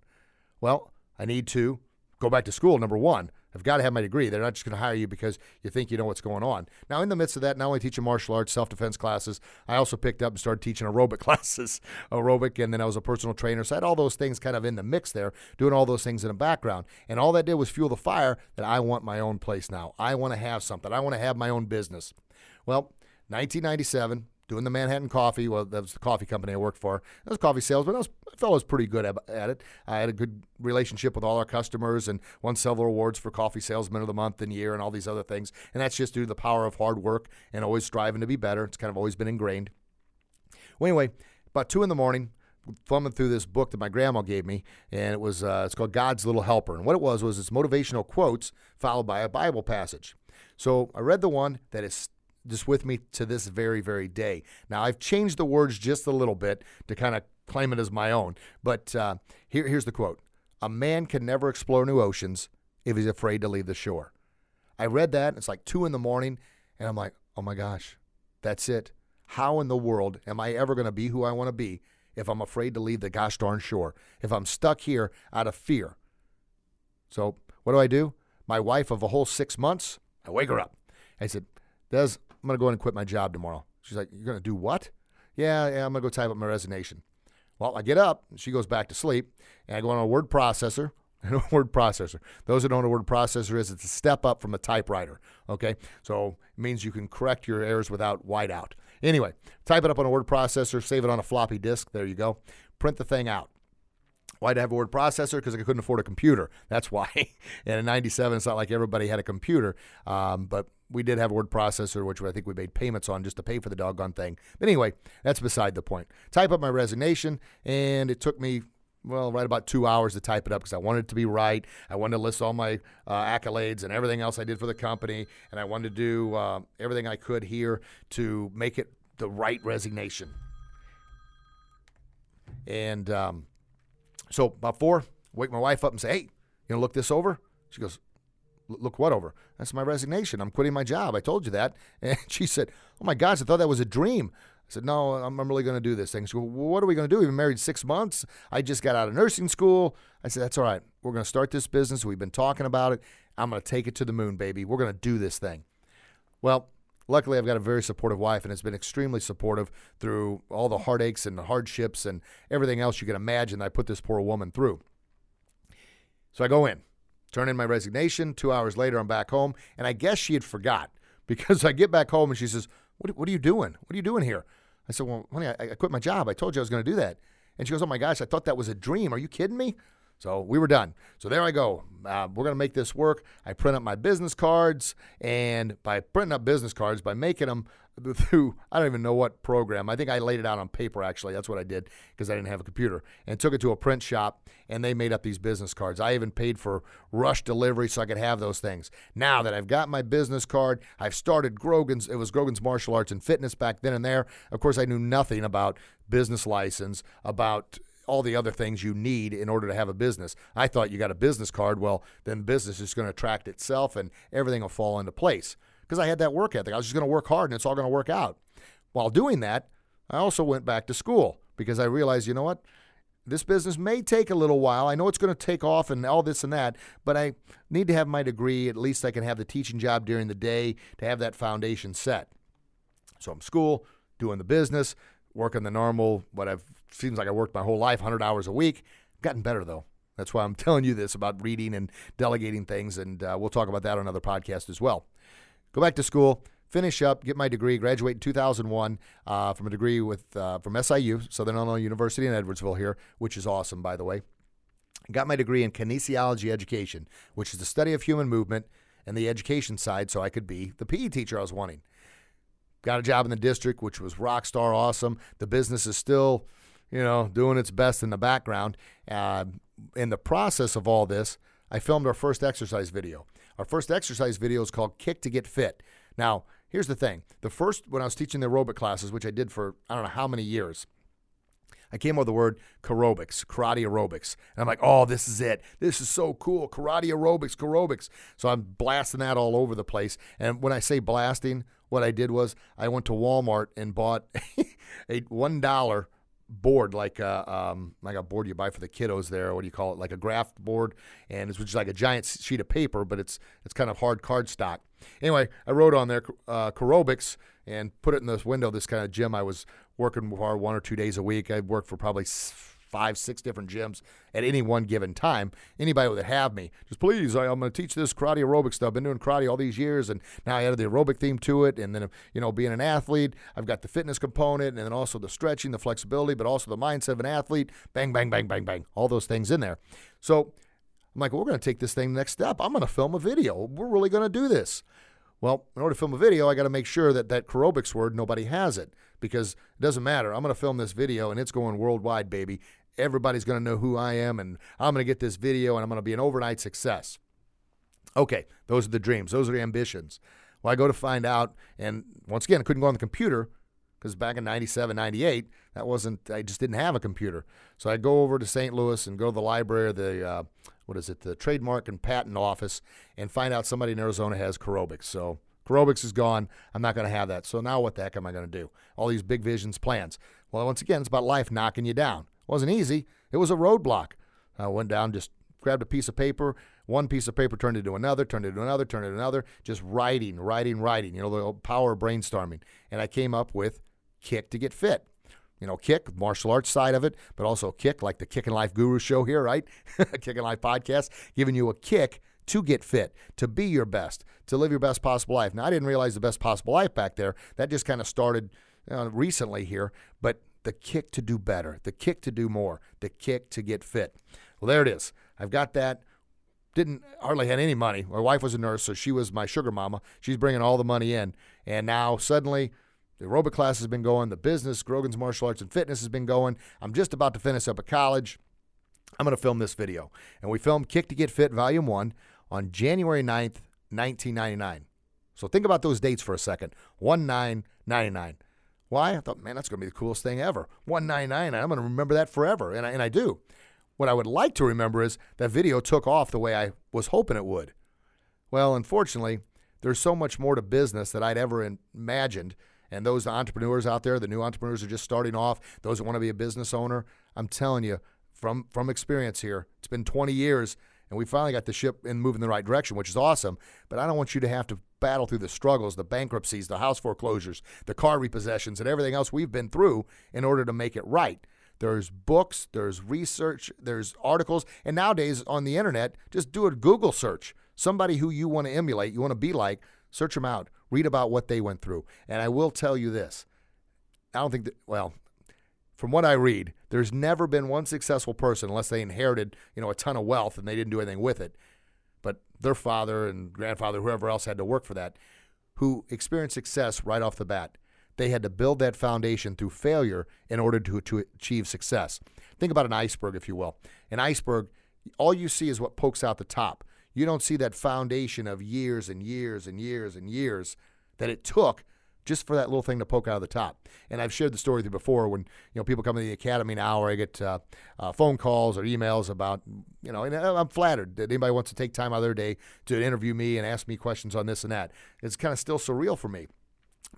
Well, I need to go back to school, number one. I've got to have my degree. They're not just going to hire you because you think you know what's going on. Now, in the midst of that, not only teaching martial arts, self defense classes, I also picked up and started teaching aerobic classes, aerobic, and then I was a personal trainer. So I had all those things kind of in the mix there, doing all those things in the background. And all that did was fuel the fire that I want my own place now. I want to have something, I want to have my own business. Well, 1997, doing the Manhattan Coffee. Well, that was the coffee company I worked for. I was coffee salesman. I, was, I felt I was pretty good at, it. I had a good relationship with all our customers and won several awards for Coffee Salesman of the Month and Year and all these other things. And that's just due to the power of hard work and always striving to be better. It's kind of always been ingrained. Well, anyway, about two in the morning, thumbing through this book that my grandma gave me, and it was uh, it's called God's Little Helper. And what it was was it's motivational quotes followed by a Bible passage. So I read the one that is just with me to this very, very day. Now, I've changed the words just a little bit to kind of claim it as my own, but uh, here, here's the quote A man can never explore new oceans if he's afraid to leave the shore. I read that, it's like two in the morning, and I'm like, oh my gosh, that's it. How in the world am I ever going to be who I want to be if I'm afraid to leave the gosh darn shore? If I'm stuck here out of fear? So, what do I do? My wife of a whole six months, I wake her up. I said, Des, I'm going to go in and quit my job tomorrow. She's like, You're going to do what? Yeah, yeah, I'm going to go type up my resignation. Well, I get up, she goes back to sleep, and I go on a word processor. And a word processor. Those that don't know what a word processor is, it's a step up from a typewriter. Okay, so it means you can correct your errors without whiteout. Anyway, type it up on a word processor, save it on a floppy disk. There you go. Print the thing out. Why'd I have a word processor? Because I couldn't afford a computer. That's why. and in 97, it's not like everybody had a computer. Um, but we did have a word processor, which I think we made payments on just to pay for the doggone thing. But anyway, that's beside the point. Type up my resignation, and it took me well, right about two hours to type it up because I wanted it to be right. I wanted to list all my uh, accolades and everything else I did for the company, and I wanted to do uh, everything I could here to make it the right resignation. And um, so about four, wake my wife up and say, "Hey, you gonna look this over?" She goes, look what over? That's my resignation. I'm quitting my job. I told you that. And she said, Oh my gosh, I thought that was a dream. I said, No, I'm, I'm really going to do this thing. She goes, well, What are we going to do? We've been married six months. I just got out of nursing school. I said, That's all right. We're going to start this business. We've been talking about it. I'm going to take it to the moon, baby. We're going to do this thing. Well, luckily, I've got a very supportive wife, and has been extremely supportive through all the heartaches and the hardships and everything else you can imagine I put this poor woman through. So I go in turn in my resignation. Two hours later, I'm back home. And I guess she had forgot because I get back home and she says, What, what are you doing? What are you doing here? I said, Well, honey, I, I quit my job. I told you I was going to do that. And she goes, Oh my gosh, I thought that was a dream. Are you kidding me? So we were done. So there I go. Uh, we're going to make this work. I print up my business cards, and by printing up business cards, by making them through, I don't even know what program. I think I laid it out on paper, actually. That's what I did because I didn't have a computer, and took it to a print shop, and they made up these business cards. I even paid for rush delivery so I could have those things. Now that I've got my business card, I've started Grogan's, it was Grogan's Martial Arts and Fitness back then and there. Of course, I knew nothing about business license, about all the other things you need in order to have a business. I thought you got a business card, well, then business is going to attract itself and everything will fall into place. Because I had that work ethic. I was just going to work hard and it's all going to work out. While doing that, I also went back to school because I realized, you know what? This business may take a little while. I know it's going to take off and all this and that, but I need to have my degree. At least I can have the teaching job during the day to have that foundation set. So I'm school, doing the business, working the normal, what I've seems like I worked my whole life, 100 hours a week. Gotten better though. That's why I'm telling you this about reading and delegating things, and uh, we'll talk about that on another podcast as well. Go back to school, finish up, get my degree, graduate in 2001 uh, from a degree with uh, from SIU, Southern Illinois University in Edwardsville here, which is awesome, by the way. Got my degree in kinesiology education, which is the study of human movement and the education side, so I could be the PE teacher I was wanting. Got a job in the district, which was rock star awesome. The business is still, you know, doing its best in the background. Uh, in the process of all this, I filmed our first exercise video. Our first exercise video is called Kick to Get Fit. Now, here's the thing. The first, when I was teaching the aerobic classes, which I did for I don't know how many years, I came up with the word aerobics, karate aerobics. And I'm like, oh, this is it. This is so cool. Karate aerobics, aerobics. So I'm blasting that all over the place. And when I say blasting, what I did was I went to Walmart and bought a $1 board like a um, like a board you buy for the kiddos there. What do you call it? Like a graph board, and it's just like a giant sheet of paper, but it's it's kind of hard card stock. Anyway, I wrote on there uh, aerobics and put it in this window. This kind of gym I was working for one or two days a week. I worked for probably five, six different gyms at any one given time. Anybody would have me, just please, I, am going to teach this karate aerobic stuff. I've been doing karate all these years, and now I added the aerobic theme to it. And then, you know, being an athlete, I've got the fitness component, and then also the stretching, the flexibility, but also the mindset of an athlete. Bang, bang, bang, bang, bang. All those things in there. So I'm like, well, we're going to take this thing next step. I'm going to film a video. We're really going to do this. Well, in order to film a video, I got to make sure that that aerobics word, nobody has it because it doesn't matter. I'm going to film this video and it's going worldwide, baby everybody's going to know who I am, and I'm going to get this video, and I'm going to be an overnight success. Okay, those are the dreams, those are the ambitions. Well, I go to find out, and once again, I couldn't go on the computer because back in 97, 98, that wasn't, I just didn't have a computer. So I go over to St. Louis and go to the library, the, uh, what is it, the trademark and patent office, and find out somebody in Arizona has aerobics. So aerobics is gone. I'm not going to have that. So now what the heck am I going to do? All these big visions, plans. Well, once again, it's about life knocking you down wasn't easy. It was a roadblock. I went down, just grabbed a piece of paper. One piece of paper turned into another, turned into another, turned into another. Just writing, writing, writing. You know, the power of brainstorming. And I came up with Kick to Get Fit. You know, kick, martial arts side of it, but also kick, like the Kickin' Life Guru show here, right? Kickin' Life podcast, giving you a kick to get fit, to be your best, to live your best possible life. Now, I didn't realize the best possible life back there. That just kind of started uh, recently here, but the kick to do better, the kick to do more, the kick to get fit. Well, there it is. I've got that. Didn't hardly had any money. My wife was a nurse, so she was my sugar mama. She's bringing all the money in, and now suddenly the aerobic class has been going, the business, Grogan's Martial Arts and Fitness has been going. I'm just about to finish up at college. I'm going to film this video. And we filmed Kick to Get Fit Volume 1 on January 9th, 1999. So think about those dates for a second 1 9 99. Why? I thought, man, that's going to be the coolest thing ever. 199. I'm going to remember that forever. And I, and I do. What I would like to remember is that video took off the way I was hoping it would. Well, unfortunately, there's so much more to business that I'd ever imagined. And those entrepreneurs out there, the new entrepreneurs are just starting off, those that want to be a business owner, I'm telling you from, from experience here, it's been 20 years and we finally got the ship in moving in the right direction, which is awesome. But I don't want you to have to battle through the struggles, the bankruptcies, the house foreclosures, the car repossessions, and everything else we've been through in order to make it right. There's books, there's research, there's articles, and nowadays on the internet, just do a Google search. Somebody who you want to emulate, you want to be like, search them out, read about what they went through. And I will tell you this I don't think that, well, from what I read, there's never been one successful person unless they inherited, you know, a ton of wealth and they didn't do anything with it. But their father and grandfather, whoever else had to work for that, who experienced success right off the bat. They had to build that foundation through failure in order to, to achieve success. Think about an iceberg, if you will. An iceberg, all you see is what pokes out the top. You don't see that foundation of years and years and years and years that it took just for that little thing to poke out of the top. And I've shared the story with you before when you know people come to the academy now, or I get uh, uh, phone calls or emails about you know, and I'm flattered that anybody wants to take time out of their day to interview me and ask me questions on this and that. It's kind of still surreal for me,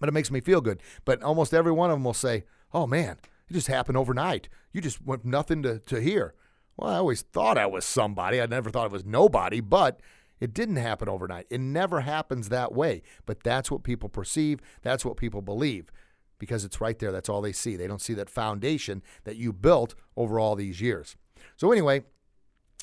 but it makes me feel good. But almost every one of them will say, "Oh man, it just happened overnight. You just went nothing to to hear." Well, I always thought I was somebody. I never thought I was nobody, but It didn't happen overnight. It never happens that way. But that's what people perceive. That's what people believe because it's right there. That's all they see. They don't see that foundation that you built over all these years. So, anyway,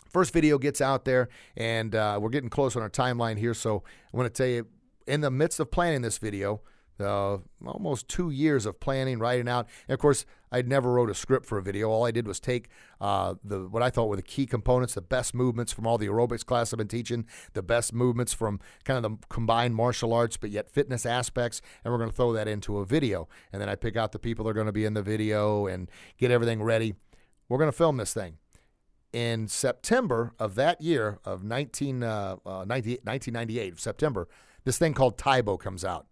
first video gets out there, and uh, we're getting close on our timeline here. So, I want to tell you, in the midst of planning this video, uh, almost two years of planning, writing out. And of course, I never wrote a script for a video. All I did was take uh, the what I thought were the key components, the best movements from all the aerobics class I've been teaching, the best movements from kind of the combined martial arts, but yet fitness aspects, and we're going to throw that into a video. And then I pick out the people that are going to be in the video and get everything ready. We're going to film this thing. In September of that year of 19, uh, uh, 90, 1998, September, this thing called Tae Bo comes out.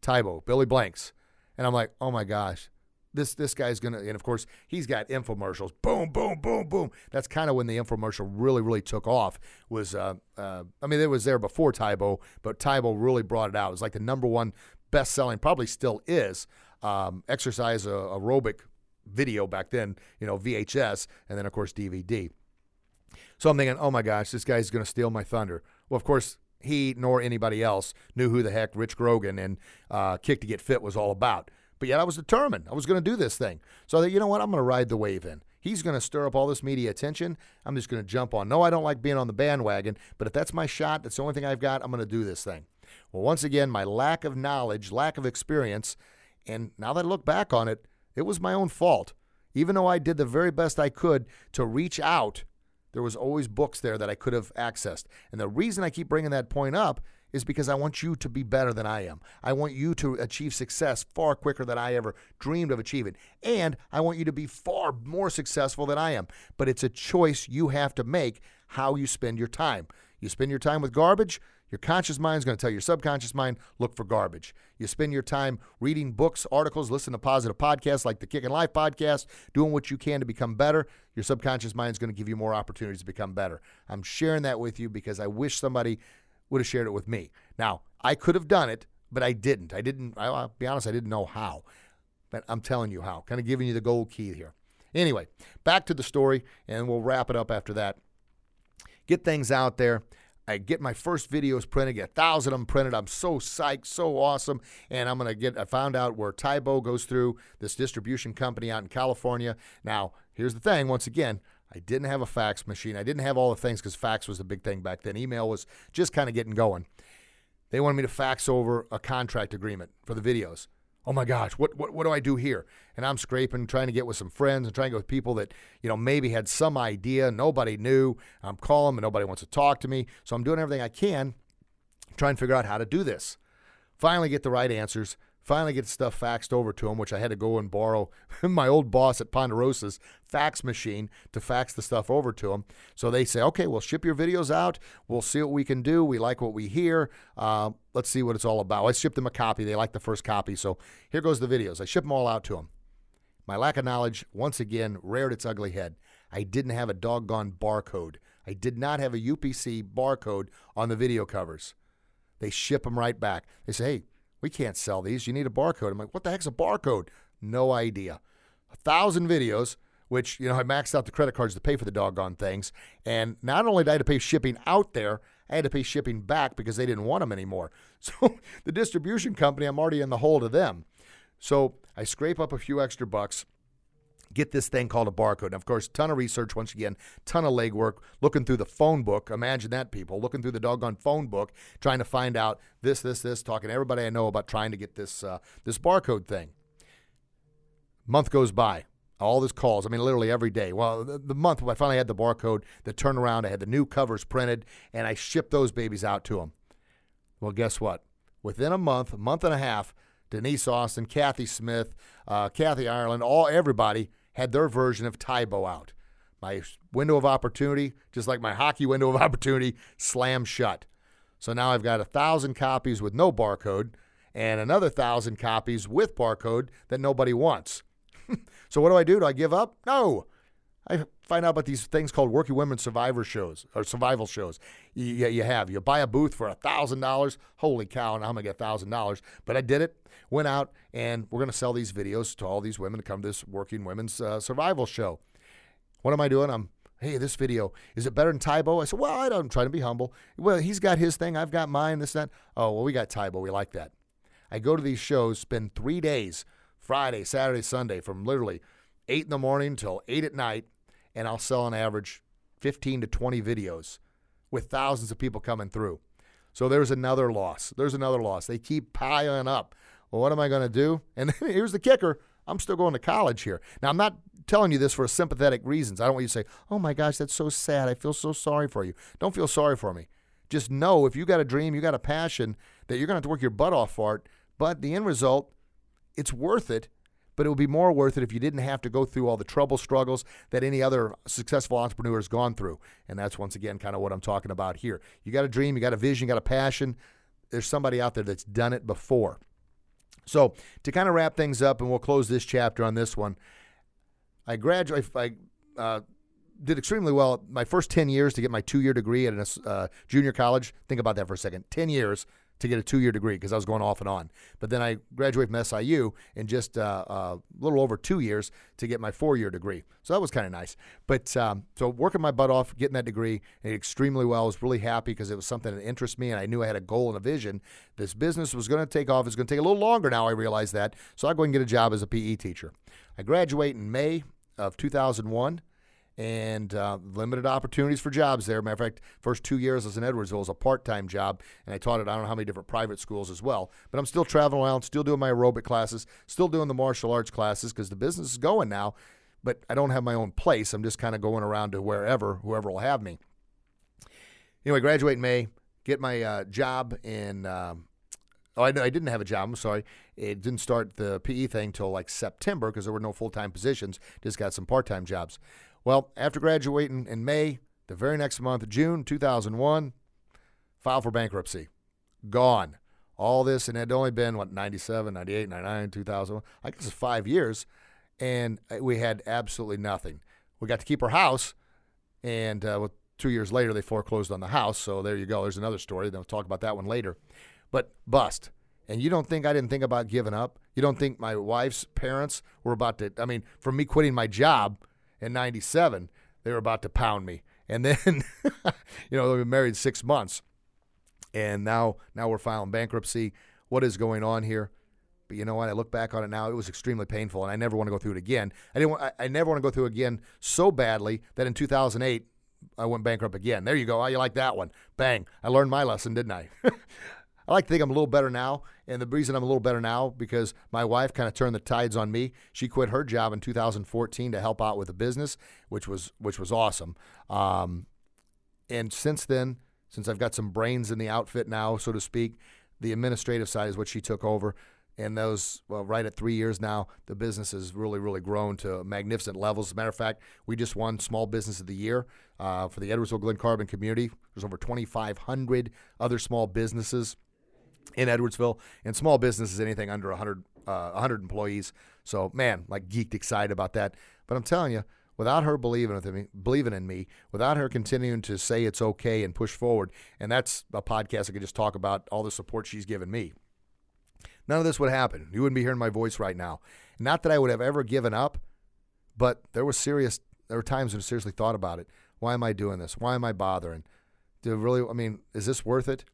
Tae Bo, Billy Blanks. And I'm like, oh my gosh, this this guy's gonna and of course he's got infomercials. Boom boom boom boom. That's kind of when the infomercial really really took off was uh, uh, i mean it was there before Tae Bo, but Tae Bo really brought it out. It was like the number one best selling probably still is um, exercise uh, aerobic video back then you know vhs and then of course dvd so i'm thinking oh my gosh this guy's gonna steal my thunder. Well of course he nor anybody else knew who the heck Rich Grogan and uh, Kick to Get Fit was all about. But yet I was determined. I was going to do this thing. So I thought, you know what? I'm going to ride the wave in. He's going to stir up all this media attention. I'm just going to jump on. No, I don't like being on the bandwagon, but if that's my shot, that's the only thing I've got, I'm going to do this thing. Well, once again, my lack of knowledge, lack of experience, and now that I look back on it, it was my own fault. Even though I did the very best I could to reach out there was always books there that I could have accessed. And the reason I keep bringing that point up is because I want you to be better than I am. I want you to achieve success far quicker than I ever dreamed of achieving. And I want you to be far more successful than I am. But it's a choice you have to make how you spend your time. You spend your time with garbage, your conscious mind is going to tell your subconscious mind, look for garbage. You spend your time reading books, articles, listening to positive podcasts like the Kickin' Life podcast, doing what you can to become better. Your subconscious mind is going to give you more opportunities to become better. I'm sharing that with you because I wish somebody would have shared it with me. Now, I could have done it, but I didn't. I didn't, I'll be honest, I didn't know how. But I'm telling you how, kind of giving you the gold key here. Anyway, back to the story, and we'll wrap it up after that. Get things out there. I get my first videos printed, get a thousand of them printed. I'm so psyched, so awesome. And I'm going to get, I found out where Tae Bo goes through this distribution company out in California. Now, here's the thing once again, I didn't have a fax machine. I didn't have all the things because fax was the big thing back then. Email was just kind of getting going. They wanted me to fax over a contract agreement for the videos oh my gosh, what, what, what do I do here? And I'm scraping, trying to get with some friends and trying to get with people that, you know, maybe had some idea. Nobody knew. I'm calling and nobody wants to talk to me. So I'm doing everything I can, trying to figure out how to do this. Finally get the right answers. Finally, get stuff faxed over to him, which I had to go and borrow my old boss at Ponderosa's fax machine to fax the stuff over to him. So they say, okay, we'll ship your videos out. We'll see what we can do. We like what we hear. Uh, let's see what it's all about. I shipped them a copy. They like the first copy. So here goes the videos. I ship them all out to them. My lack of knowledge, once again, reared its ugly head. I didn't have a doggone barcode. I did not have a UPC barcode on the video covers. They ship them right back. They say, hey, we can't sell these. You need a barcode. I'm like, what the heck's a barcode? No idea. A thousand videos, which, you know, I maxed out the credit cards to pay for the doggone things. And not only did I have to pay shipping out there, I had to pay shipping back because they didn't want them anymore. So the distribution company, I'm already in the hole to them. So I scrape up a few extra bucks get this thing called a barcode. And of course, ton of research, once again, ton of legwork, looking through the phone book. Imagine that, people, looking through the doggone phone book, trying to find out this, this, this, talking to everybody I know about trying to get this, uh, this barcode thing. Month goes by. All these calls, I mean, literally every day. Well, the, the month I finally had the barcode, the turnaround, I had the new covers printed, and I shipped those babies out to them. Well, guess what? Within a month, a month and a half, Denise Austin, Kathy Smith, uh, Kathy Ireland, all everybody had their version of Tae Bo out. My window of opportunity, just like my hockey window of opportunity, slammed shut. So now I've got a thousand copies with no barcode and another thousand copies with barcode that nobody wants. so what do I do? Do I give up? No. I find out about these things called working women survivor shows or survival shows. You, you have you buy a booth for thousand dollars. Holy cow! Now I'm gonna get thousand dollars. But I did it. Went out and we're gonna sell these videos to all these women to come to this working women's uh, survival show. What am I doing? I'm Hey, this video, is it better than Tae Bo? I said, Well, I don't try to be humble. Well, he's got his thing, I've got mine, this, that. Oh, well, we got Tae Bo. We like that. I go to these shows, spend three days, Friday, Saturday, Sunday, from literally 8 in the morning till 8 at night, and I'll sell on average 15 to 20 videos with thousands of people coming through. So there's another loss. There's another loss. They keep piling up. Well, what am I going to do? And here's the kicker I'm still going to college here. Now, I'm not telling you this for sympathetic reasons. I don't want you to say, oh my gosh, that's so sad. I feel so sorry for you. Don't feel sorry for me. Just know if you got a dream, you got a passion, that you're going to have to work your butt off for it. But the end result, it's worth it. But it would be more worth it if you didn't have to go through all the trouble, struggles that any other successful entrepreneur has gone through. And that's once again kind of what I'm talking about here. You got a dream, you got a vision, you got a passion. There's somebody out there that's done it before. So to kind of wrap things up, and we'll close this chapter on this one. I graduated. I uh, did extremely well my first 10 years to get my two year degree at a uh, junior college. Think about that for a second. 10 years to get a two year degree because I was going off and on. But then I graduated from SIU in just uh, uh, a little over two years to get my four year degree. So that was kind of nice. But um, so working my butt off, getting that degree extremely well. I was really happy because it was something that interested me and I knew I had a goal and a vision. This business was going to take off. It's going to take a little longer now. I realize that. So I'll go and get a job as a PE teacher. I graduate in May of 2001 and uh, limited opportunities for jobs there. Matter of fact, first two years I was in Edwardsville was a part-time job, and I taught at I don't know how many different private schools as well. But I'm still traveling around, still doing my aerobic classes, still doing the martial arts classes because the business is going now. But I don't have my own place. I'm just kind of going around to wherever, whoever will have me. Anyway, graduate in May, get my uh, job in. Um, oh, I, I didn't have a job. I'm sorry. It didn't start the PE thing till like September because there were no full time positions. Just got some part time jobs. Well, after graduating in May, the very next month, June 2001, filed for bankruptcy. Gone. All this, and it had only been, what, 97, 98, 99, 2000. I guess it's five years. And we had absolutely nothing. We got to keep our house, and uh, well, two years later, they foreclosed on the house. So there you go. There's another story. Then we'll talk about that one later. But bust. And you don't think I didn't think about giving up? You don't think my wife's parents were about to, I mean, from me quitting my job, in 97, they were about to pound me. And then, you know, they've been married six months. And now, now we're filing bankruptcy. What is going on here? But you know what? I look back on it now. It was extremely painful, and I never want to go through it again. I didn't. Want, I, I never want to go through it again so badly that in 2008 I went bankrupt again. There you go. How you like that one? Bang! I learned my lesson, didn't I? I like to think I'm a little better now. And the reason I'm a little better now because my wife kind of turned the tides on me. She quit her job in 2014 to help out with the business, which was which was awesome. Um, and since then, since I've got some brains in the outfit now, so to speak, the administrative side is what she took over. And those, well, right at three years now, the business has really, really grown to magnificent levels. As a matter of fact, we just won Small Business of the Year uh, for the Edwardsville Glen Carbon community. There's over 2,500 other small businesses in Edwardsville. And small business is anything under 100, uh, 100 employees. So, man, like geeked excited about that. But I'm telling you, without her believing in me, believing in me, without her continuing to say it's okay and push forward, and that's a podcast I could just talk about all the support she's given me. None of this would happen. You wouldn't be hearing my voice right now. Not that I would have ever given up, but there was serious. There were times when I seriously thought about it. Why am I doing this? Why am I bothering? Do really? I mean, is this worth it?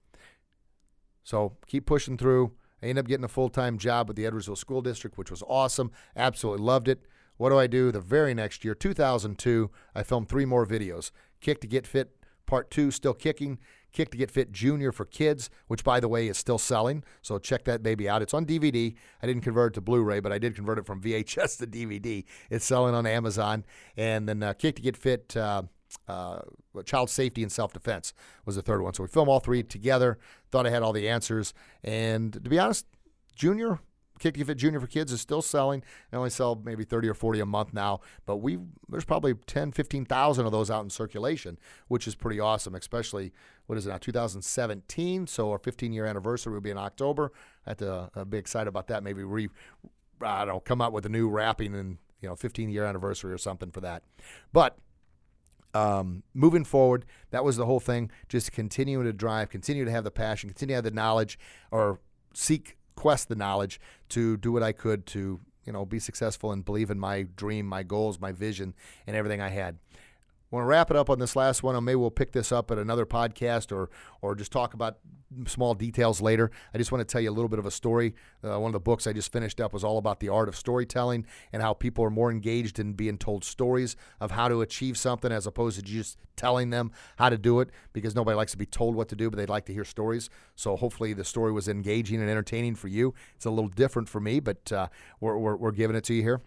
So keep pushing through. I ended up getting a full time job with the Edwardsville School District, which was awesome. Absolutely loved it. What do I do? The very next year, 2002, I filmed three more videos. Kick to Get Fit Part 2, still kicking. Kick to Get Fit Junior for kids, which, by the way, is still selling. So check that baby out. It's on DVD. I didn't convert it to Blu ray, but I did convert it from VHS to DVD. It's selling on Amazon. And then uh, Kick to Get Fit. Uh, uh, child safety and self defense was the third one. So we filmed all three together. Thought I had all the answers. And to be honest, Junior, Kick Fit Junior for kids is still selling. I only sell maybe 30 or 40 a month now, but we there's probably 10, 15,000 of those out in circulation, which is pretty awesome, especially what is it now, 2017. So our 15 year anniversary will be in October. I have to uh, be excited about that. Maybe re, I don't know, come out with a new wrapping and you know 15 year anniversary or something for that. But um, moving forward, that was the whole thing. Just continue to drive, continue to have the passion, continue to have the knowledge, or seek, quest the knowledge to do what I could to, you know, be successful and believe in my dream, my goals, my vision, and everything I had. Want to wrap it up on this last one, and maybe we'll pick this up at another podcast or or just talk about small details later. I just want to tell you a little bit of a story. Uh, one of the books I just finished up was all about the art of storytelling and how people are more engaged in being told stories of how to achieve something as opposed to just telling them how to do it because nobody likes to be told what to do, but they'd like to hear stories. So hopefully the story was engaging and entertaining for you. It's a little different for me, but uh, we're, we're, we're giving it to you here.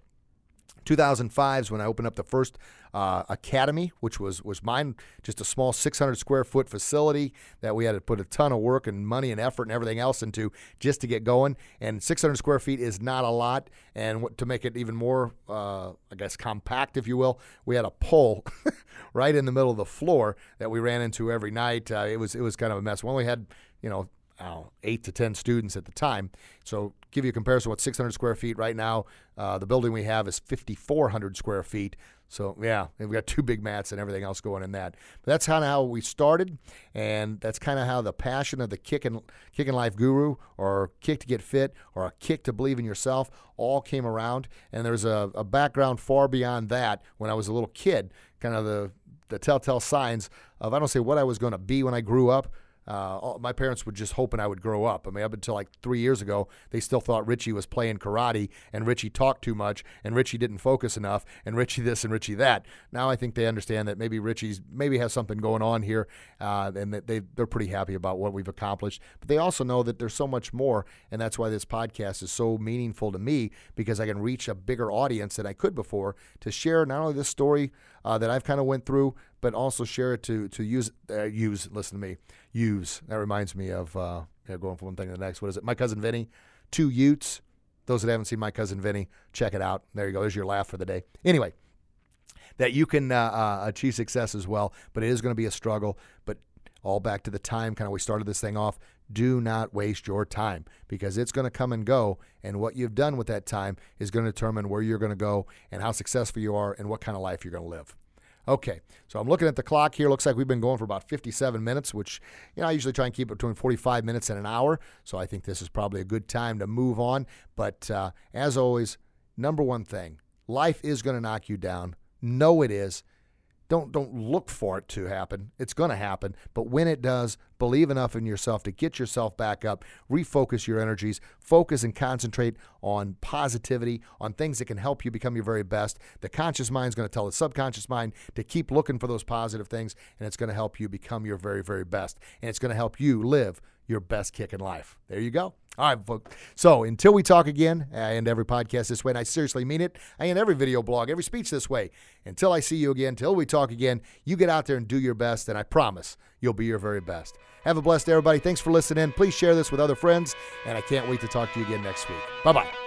2005 is when I opened up the first uh, academy, which was was mine, just a small 600 square foot facility that we had to put a ton of work and money and effort and everything else into just to get going. And 600 square feet is not a lot. And to make it even more, uh, I guess, compact, if you will, we had a pole right in the middle of the floor that we ran into every night. Uh, it was it was kind of a mess. We only had you know know, eight to 10 students at the time. So, give you a comparison, what 600 square feet right now, uh, the building we have is 5,400 square feet. So, yeah, we've got two big mats and everything else going in that. But that's kind of how we started, and that's kind of how the passion of the kick and, kick life guru or kick to get fit or a kick to believe in yourself all came around. And there's a, a background far beyond that when I was a little kid, kind of the, the telltale signs of I don't say what I was going to be when I grew up uh, my parents were just hoping I would grow up. I mean, up until like three years ago, they still thought Richie was playing karate and Richie talked too much and Richie didn't focus enough and Richie this and Richie that. Now I think they understand that maybe Richie's maybe has something going on here uh, and that they, they're pretty happy about what we've accomplished. But they also know that there's so much more. And that's why this podcast is so meaningful to me because I can reach a bigger audience than I could before to share not only this story uh, that I've kind of went through, but also share it to to use uh, use. Listen to me, use. That reminds me of uh, going from one thing to the next. What is it? My cousin Vinny, two Utes. Those that haven't seen my cousin Vinny, check it out. There you go. There's your laugh for the day. Anyway, that you can uh, uh, achieve success as well, but it is going to be a struggle. But all back to the time kind of we started this thing off. Do not waste your time because it's going to come and go. And what you've done with that time is going to determine where you're going to go and how successful you are and what kind of life you're going to live. Okay, so I'm looking at the clock here. Looks like we've been going for about 57 minutes, which you know I usually try and keep it between 45 minutes and an hour. So I think this is probably a good time to move on. But uh, as always, number one thing: life is going to knock you down. Know it is. Don't don't look for it to happen. It's going to happen, but when it does, believe enough in yourself to get yourself back up, refocus your energies, focus and concentrate on positivity, on things that can help you become your very best. The conscious mind is going to tell the subconscious mind to keep looking for those positive things, and it's going to help you become your very very best, and it's going to help you live your best kick in life. There you go. All right, folks. So until we talk again, I end every podcast this way, and I seriously mean it. I end every video blog, every speech this way. Until I see you again, until we talk again, you get out there and do your best, and I promise you'll be your very best. Have a blessed day, everybody. Thanks for listening. Please share this with other friends, and I can't wait to talk to you again next week. Bye bye.